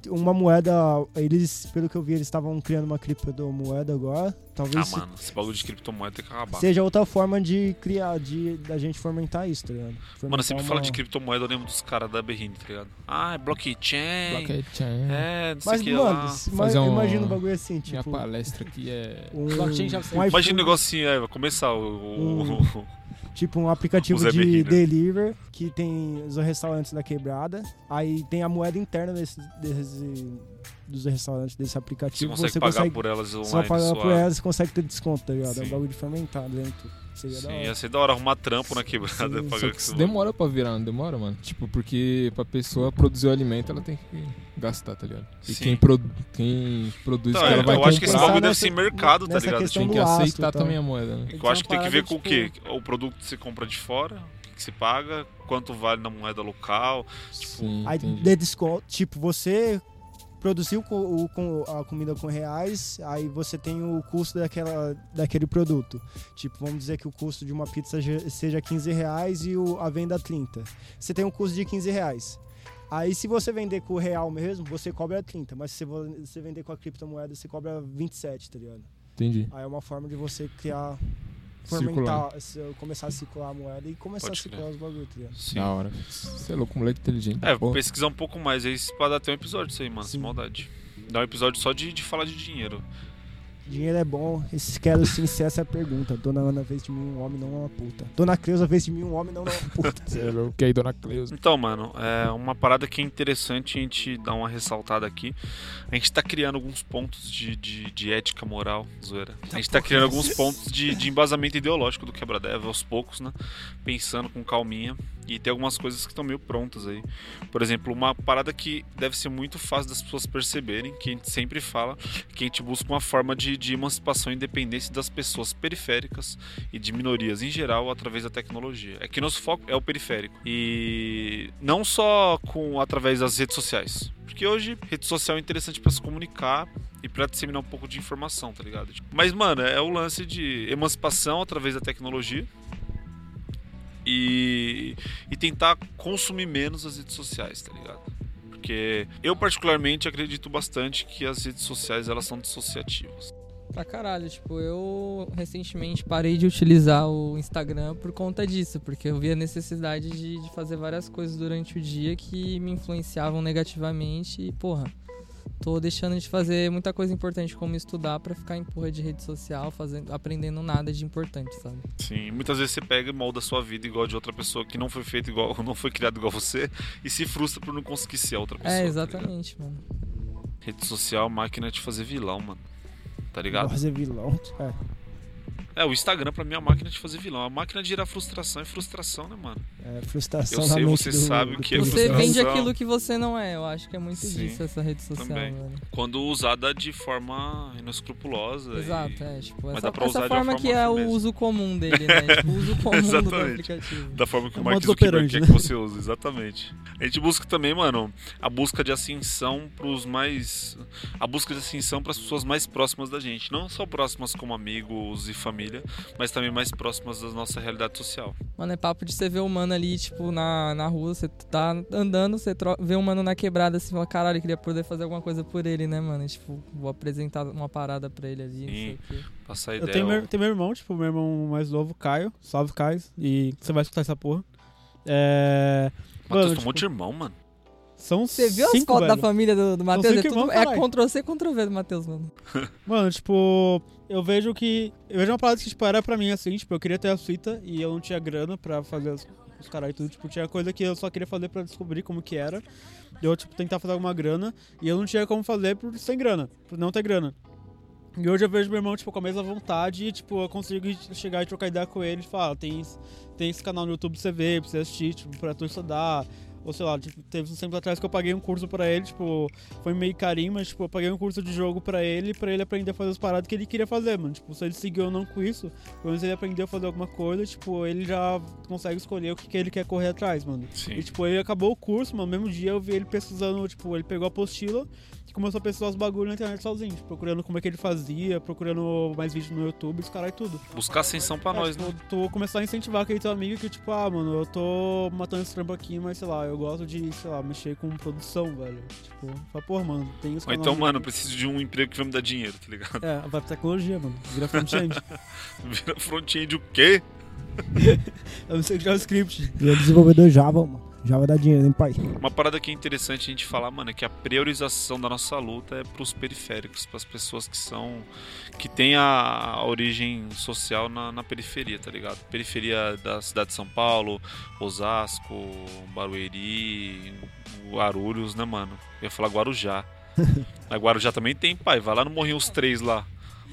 Uma moeda. Eles, pelo que eu vi, eles estavam criando uma criptomoeda agora. Talvez Ah, mano, esse bagulho de criptomoeda tem que acabar. seja outra forma de criar, de da gente fomentar isso, tá ligado? Mano, Fomentar sempre uma- fala de criptomoeda, eu lembro dos caras da Berrine, tá ligado? Ah, é blockchain. Blockchain. É, não sei Mas, o que mano, lá. Fazer um- imagina um bagulho assim, Minha tipo. palestra aqui é. Um, Blockchain já um Imagina um iPhone- negocinho, é, vai começar o. o- Um- Tipo um aplicativo de Berrine. Que tem os restaurantes da quebrada. Aí tem a moeda interna desse, desse- dos restaurantes desse Você aplicativo. consegue pagar por elas Só online, pagar por suave. elas e consegue ter desconto, tá ligado? É um Sim. bagulho de fermentar dentro. Seria da Sim, hora. ia ser da hora arrumar trampo na quebrada. Sim, pagar Só que isso. demora pra virar, não demora, mano? Tipo, porque pra pessoa produzir o alimento, ela tem que gastar, tá ligado? E Sim. quem, produ quem produz, Não, ela eu- vai eu acho que esse bagulho deve ser mercado, tá ligado? questão tem do que aceitar tá? também a moeda, né? Eu acho que tem que ver com o quê? O produto que você compra de fora, que você paga, quanto vale na moeda local. Sim, Aí de desconto, tipo, você produziu o- com a comida com reais, aí você tem o custo daquela, daquele produto. Tipo, vamos dizer que o custo de uma pizza seja 15 reais e o, a venda 30. Você tem um custo de 15 reais. Aí se você vender com o real mesmo, você cobra 30, mas se vo- você vender com a criptomoeda, você cobra 27, tá ligado? Entendi. Aí é uma forma de você criar. Fomentar, se- começar a circular a moeda e começar Pode a circular crer. os bagulhos, tá ligado? Sim. Da hora. Você é louco, moleque inteligente. É, porra. pesquisar um pouco mais aí pra dar até um episódio disso aí, mano. Sem maldade. Dá um episódio só de, de falar de dinheiro. Dinheiro é bom, esse quero sim ser essa pergunta. Dona Ana fez de mim um homem, não uma puta. Dona Creuza fez de mim um homem, não uma puta. É aí, dona Cleusa? Então, mano, é uma parada que é interessante a gente dar uma ressaltada aqui. A gente tá criando alguns pontos de, de, de ética moral, zoeira. A gente tá criando alguns pontos de, de embasamento ideológico do quebra-deva aos poucos, né? Pensando com calminha. E tem algumas coisas que estão meio prontas aí. Por exemplo, uma parada que deve ser muito fácil das pessoas perceberem, que a gente sempre fala, que a gente busca uma forma de, de emancipação e independência das pessoas periféricas e de minorias em geral através da tecnologia. É que nosso foco é o periférico. E não só com através das redes sociais. Porque hoje rede social é interessante para se comunicar e para disseminar um pouco de informação, tá ligado? Mas, mano, é o lance de emancipação através da tecnologia e, e tentar consumir menos as redes sociais, tá ligado? Porque eu particularmente acredito bastante que as redes sociais elas são dissociativas. Pra caralho, tipo, eu recentemente parei de utilizar o Instagram por conta disso, porque eu vi a necessidade de, de fazer várias coisas durante o dia que me influenciavam negativamente e, porra, tô deixando de fazer muita coisa importante como estudar pra ficar em porra de rede social, fazendo, aprendendo nada de importante, sabe? Sim, muitas vezes você pega e molda a sua vida igual de outra pessoa que não foi feito igual, não foi criado igual você e se frustra por não conseguir ser a outra pessoa. É, tá exatamente, mano. ligado? Rede social, máquina de fazer vilão, mano. Tá ligado? Fazer vilão. É. É, o Instagram pra mim é a máquina de fazer vilão. A máquina de gerar frustração é frustração, né, mano? É, frustração Eu sei, você do- sabe o que é Você frustração. vende aquilo que você não é, eu acho que é muito Sim, disso essa rede social, também. mano. Quando usada de forma inescrupulosa. Exato, e... é, tipo, Mas essa, dá pra essa usar de forma uma que é o uso comum dele, né? Tipo, o uso comum do aplicativo. Da forma que É o Mark Zuckerberg quer né? que você use, exatamente. A gente busca também, mano, a busca de ascensão pros mais. A busca de ascensão pras pessoas mais próximas da gente. Não só próximas como amigos e família, mas também mais próximas da nossa realidade social. Mano, é papo de você ver o mano ali, tipo, na, na rua, você tá andando, você vê o mano na quebrada, assim, fala, caralho, eu queria poder fazer alguma coisa por ele, né, mano? Tipo, vou apresentar uma parada pra ele ali, não sei Sim, o quê. passar Eu ideia. tenho ó. meu, tenho meu irmão, tipo, meu irmão mais novo, Caio. Salve, Caio. E você vai escutar essa porra. É. Matheus, mano, tem um monte de irmão, mano. São Você viu as cinco, fotos da velho. família do, do Matheus? É, tudo, é caralho. Ctrl-C, Ctrl-V do Matheus, mano. Mano, tipo, eu vejo que. Eu vejo uma parada que, tipo, era pra mim assim, tipo, eu queria ter a fita e eu não tinha grana pra fazer as, os caras e tudo. Tipo, tinha coisa que eu só queria fazer pra descobrir como que era. E eu, tipo, tentar fazer alguma grana. E eu não tinha como fazer por sem grana, por não ter grana. E hoje eu vejo meu irmão, tipo, com a mesma vontade e, tipo, eu consigo chegar e trocar ideia com ele e falar, ah, tem, tem esse canal no YouTube pra você ver, pra você assistir, tipo, pra tu estudar. Ou sei lá, tipo, teve uns tempos atrás que eu paguei um curso pra ele, tipo, foi meio carinho, mas, tipo, eu paguei um curso de jogo pra ele, pra ele aprender a fazer as paradas que ele queria fazer, mano. Tipo, se ele seguiu ou não com isso, pelo menos ele aprendeu a fazer alguma coisa, tipo, ele já consegue escolher o que, que ele quer correr atrás, mano. Sim. E, tipo, ele acabou o curso, mano, no mesmo dia eu vi ele pesquisando, tipo, ele pegou a apostila e começou a pesquisar os bagulhos na internet sozinho, tipo, procurando como é que ele fazia, procurando mais vídeos no YouTube, os caras e tudo. Buscar ascensão pra nós, tipo, né? Tu começar a incentivar aquele teu amigo que, tipo, ah, mano, eu tô matando esse trampo aqui, mas sei lá, eu gosto de, sei lá, mexer com produção, velho. Tipo, fala, pô, mano, tem isso Ou então, mano, eu preciso de um emprego que vai me dar dinheiro, tá ligado? É, vai pra tecnologia, mano. Vira front-end. Vira front-end o quê? eu não sei JavaScript. E é desenvolvedor Java, mano. Java dá dinheiro, hein, pai? Uma parada que é interessante a gente falar, mano, é que a priorização da nossa luta é pros periféricos, pras pessoas que são. que tem a, origem social na, na periferia, tá ligado? Periferia da cidade de São Paulo, Osasco, Barueri, Guarulhos, né, mano? Eu ia falar Guarujá. Na Guarujá também tem, pai. Vai lá no Morrinho os Três lá.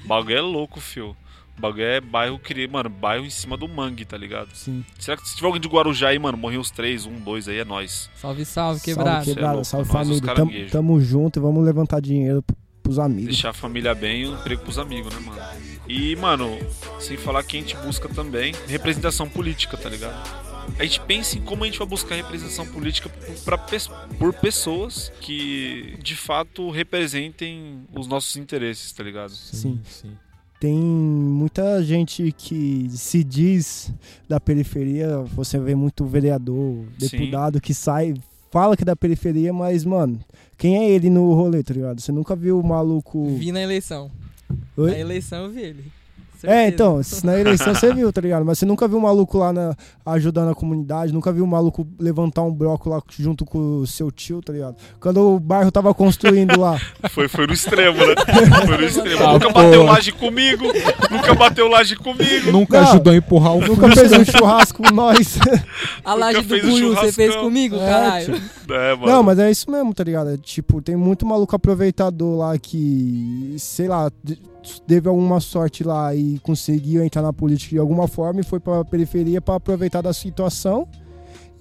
O bagulho é louco, fio. O bagulho é bairro, cri- mano, bairro em cima do mangue, tá ligado? Sim. Será que se tiver alguém de Guarujá aí, mano, Morrinho os Três, um, dois aí é nós. Salve, salve, quebrado. Salve, quebrada. louco, Salve, família. Tamo, tamo junto e vamos levantar dinheiro pros amigos. Deixar a família bem e um emprego pros amigos, né, mano? E, mano, sem falar que a gente busca também representação política, tá ligado? A gente pensa em como a gente vai buscar representação política pra, pes- por pessoas que de fato representem os nossos interesses, tá ligado? Sim. Tem muita gente que se diz da periferia, você vê muito vereador, Sim. deputado que sai, fala que é da periferia, mas, mano, quem é ele no rolê, tá ligado? Você nunca viu o maluco. Vi na eleição. Oi? Na eleição eu vi ele. É, então, na eleição você viu, tá ligado? Mas você nunca viu o maluco lá na, ajudando a comunidade, nunca viu o maluco levantar um bloco lá junto com o seu tio, tá ligado? Quando o bairro tava construindo lá. Foi, foi no extremo, né? Foi no extremo. Ah, nunca porra. bateu laje comigo, nunca bateu laje comigo. Nunca Não, ajudou a empurrar o Nunca fez um churrasco com nós. A laje do Buiu você fez comigo, É, caralho? É, mano. Não, mas é isso mesmo, tá ligado? É, tipo, tem muito maluco aproveitador lá que, sei lá, de- teve alguma sorte lá e conseguiu entrar na política de alguma forma e foi pra periferia pra aproveitar da situação.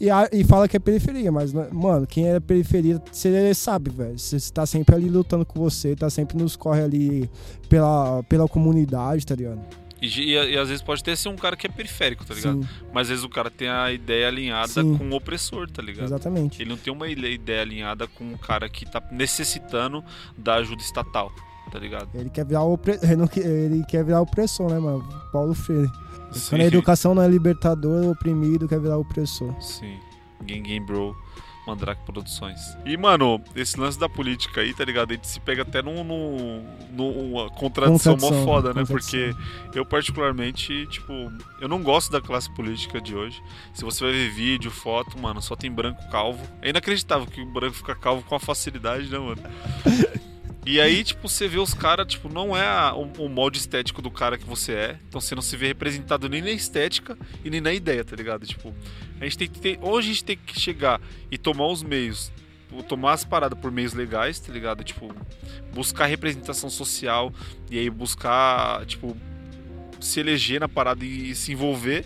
E, a- e fala que é periferia, mas, né, mano, quem é periferia, você sabe, velho. Você tá sempre ali lutando com você, tá sempre nos corre ali pela, pela comunidade, tá ligado? E, e- e às vezes pode ter ser um cara que é periférico, tá ligado? Sim. Mas às vezes o cara tem a ideia alinhada Sim. com o opressor, tá ligado? Exatamente. Ele não tem uma ideia alinhada com um cara que tá necessitando da ajuda estatal, tá ligado? Ele quer virar o opre- ele, quer- ele virar opressor, né, mano? Paulo Freire. Sim. Quando a educação não é libertador, o oprimido quer virar opressor. Sim. Gang Game Bro, Mandrake Produções. E, mano, esse lance da política aí, tá ligado? A gente se pega até num, num, numa contradição, mó Contradição, foda, né? Porque eu, particularmente, tipo, eu não gosto da classe política de hoje. Se você vai ver vídeo, foto, mano, só tem branco calvo. É inacreditável que o branco fica calvo com a facilidade, né, mano? E aí, tipo, você vê os caras, tipo, não é a- o, o molde estético do cara que você é. Então você não se vê representado nem na estética e nem na ideia, tá ligado? Tipo, a gente tem que ter. Ou a gente tem que chegar e tomar os meios. Tomar as paradas por meios legais, tá ligado? Tipo, buscar representação social e aí buscar, tipo, se eleger na parada e, se envolver.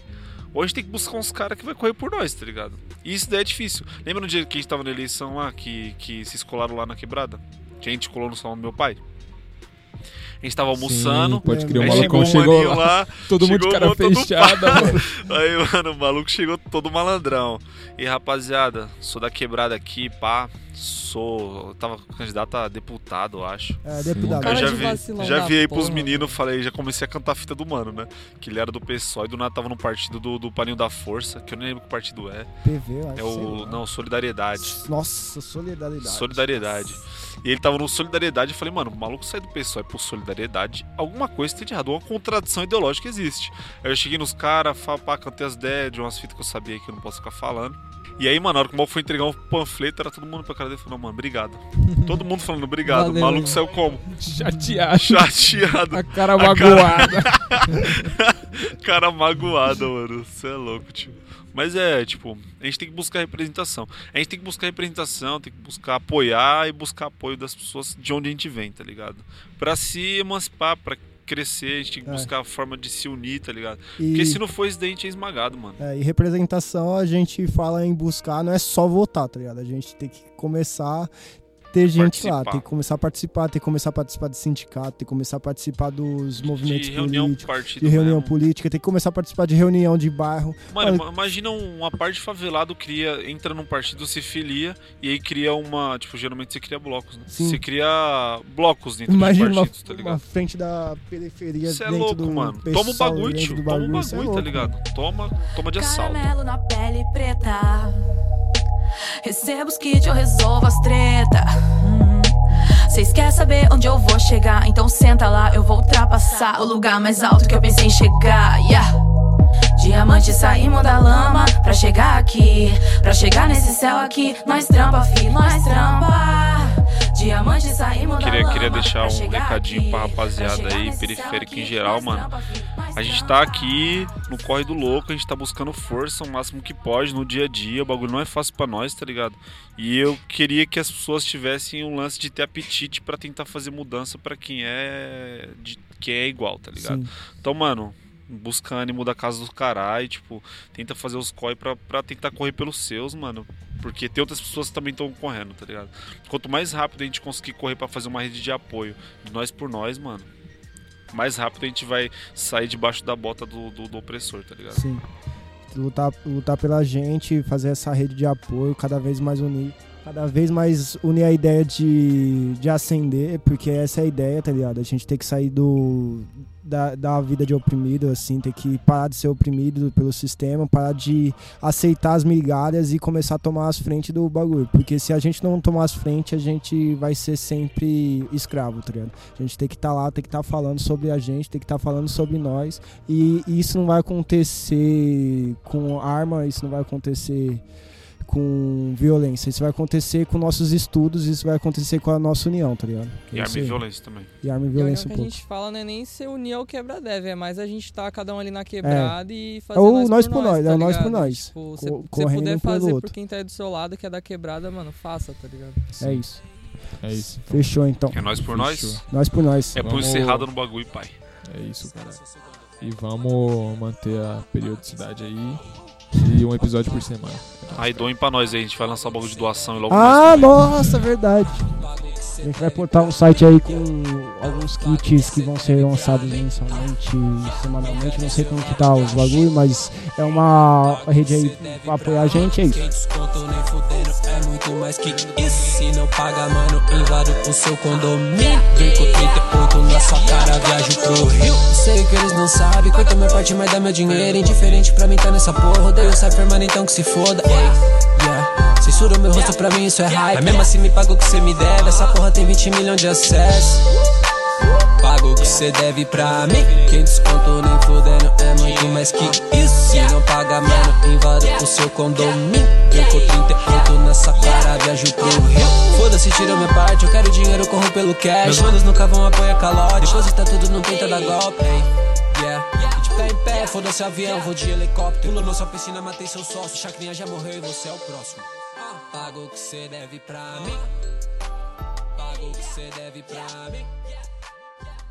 Ou a gente tem que buscar uns caras que vai correr por nós, tá ligado? E isso daí é difícil. Lembra no dia que a gente tava na eleição lá, que, que se escolaram lá na quebrada? Que a gente colou no salão do meu pai? A gente tava almoçando. Sim, pode crer, o aí malucão um chegou maninho lá, todo mundo de chegou cara um fechada, mano. Aí, mano, o maluco chegou todo malandrão. E rapaziada, sou da quebrada aqui, pá. Sou. eu Tava candidato a deputado, eu acho. É, deputado. Eu já de vi, vacilão já vi aí pros meninos, falei, já comecei a cantar a fita do mano, né? Que ele era do PSOL e do nada tava no partido do, do Paninho da Força, que eu nem lembro que partido é. PV, eu acho, É o. Não, Solidariedade. Nossa, solidariedade. Solidariedade. E ele tava no Solidariedade. Eu falei, mano, o maluco sai do PSOL e pro Solidariedade. Alguma coisa tem de errado. Uma contradição ideológica existe. Aí eu cheguei nos caras, pá, cantei as ideias de umas fitas que eu sabia que eu não posso ficar falando. E aí, mano, na hora que o maluco foi entregar um panfleto, era todo mundo pra cara dele falando, mano, obrigado. todo mundo falando obrigado. Valeu, o maluco saiu como? Chateado. Chateado. A cara magoada. cara magoada, mano. Você é louco, tio. Mas é, tipo, a gente tem que buscar representação. A gente tem que buscar representação, tem que buscar apoiar e buscar apoio das pessoas de onde a gente vem, tá ligado? Pra se emancipar, pra crescer, a gente tem que É. buscar a forma de se unir, tá ligado? E- Porque se não for esse daí, a gente é esmagado, mano. É, e representação a gente fala em buscar, não é só votar, tá ligado? A gente tem que começar ter gente lá, Participar. tem que começar a participar, tem que começar a participar de sindicato, tem que começar a participar dos movimentos reunião políticos, de reunião mesmo. política, tem que começar a participar de reunião de bairro. Mano, imagina um- uma parte favelado cria, entra num partido, se filia e aí cria uma. Tipo, geralmente você cria blocos, né? Sim. Você cria blocos dentro Imagina dos uma, partidos, tá uma ligado? frente da periferia Você é louco, do mano. Toma o pessoal bagulho, tio. Toma o isso é bagulho, tá louco, ligado? Toma, toma de assalto. Caramelo na pele preta. Recebo os kits, eu resolvo as treta. Vocês querem saber onde eu vou chegar? Então senta lá, eu vou ultrapassar o lugar mais alto que eu pensei em chegar. Yeah. Diamante saímos da lama pra chegar aqui. Pra chegar nesse céu aqui, nós trampa, fi, nós trampa. Saímos Queria, queria deixar um recadinho pra rapaziada aí, céu em geral, mano. A gente tá aqui no corre do louco, a gente tá buscando força o máximo que pode no dia a dia. O bagulho não é fácil pra nós, tá ligado? E eu queria que as pessoas tivessem um lance de ter apetite pra tentar fazer mudança pra quem é de, quem é igual, tá ligado? Sim. Então, mano, busca ânimo da casa do caralho, tipo, tenta fazer os corre pra, pra tentar correr pelos seus, mano. Porque tem outras pessoas que também estão correndo, tá ligado? Quanto mais rápido a gente conseguir correr pra fazer uma rede de apoio de nós por nós, mano, mais rápido a gente vai sair debaixo da bota do, do, do opressor, tá ligado? Sim. Lutar, lutar pela gente, fazer essa rede de apoio, cada vez mais unir. Cada vez mais unir a ideia de, de ascender, porque essa é a ideia, tá ligado? A gente tem que sair do, da, da vida de oprimido, assim, tem que parar de ser oprimido pelo sistema, parar de aceitar as migalhas e começar a tomar as frentes do bagulho. Porque se a gente não tomar as frentes, a gente vai ser sempre escravo, tá ligado? A gente tem que estar lá, tem que estar falando sobre a gente, tem que estar falando sobre nós. E, e isso não vai acontecer com arma, isso não vai acontecer com violência. Isso vai acontecer com nossos estudos, isso vai acontecer com a nossa união, tá ligado? E É arma isso e violência também. E arma e E a violência união um que a pouco. gente fala não é nem se unir ao quebra-deve, é mais a gente tá cada um ali na quebrada e fazer É o nós, nós por por nós, nós, tá é o nós por nós. Tipo, se Co- você puder um fazer por quem tá aí do seu lado, que é da quebrada, mano, faça, tá ligado? É isso. É isso. Fechou então. É nós por nós? Nós por nós. É Vamos- cerrado no bagulho, pai. É isso, cara. E vamos manter a periodicidade aí. E um episódio por semana. Aí doem pra nós aí, a gente vai lançar o bagulho de doação e logo Ah, nossa, verdade. A gente vai botar um site aí com alguns kits que vão ser lançados mensalmente, semanalmente. Não sei como que tá os bagulho, mas é uma rede aí pra apoiar a gente, é isso. é. Se não paga, mano, invado o seu condomínio. Vem com 38 na sua cara, viajo pro Rio. Sei que eles não sabem, corta minha parte, mas dá meu dinheiro. Indiferente pra mim tá nessa porra. Odeio o Cypher, mano, então que se foda. Ei, yeah. Censura meu rosto, pra mim isso é hype. Mas mesmo assim me paga o que cê me deve. Essa porra tem 20 milhões de acessos. Paga o que cê deve pra mim. Quem desconto nem fudendo é muito mais que isso. Se não paga, mano, invado o seu condomínio. Vem com 38 nessa cara, viajo pro Rio. Foda-se, tira minha parte, eu quero dinheiro, corro pelo cash. Meus manos nunca vão apoiar calote. Depois tá tudo, não tenta dar golpe. Yeah. De pé em pé, foda-se avião, vou de helicóptero. Pulou na sua piscina, matei seu sócio. Chacrinha já morreu e você é o próximo. Paga o que cê deve pra mim. Paga o que cê deve pra mim.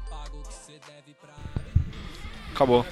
Paga o que cê deve pra mim. Acabou.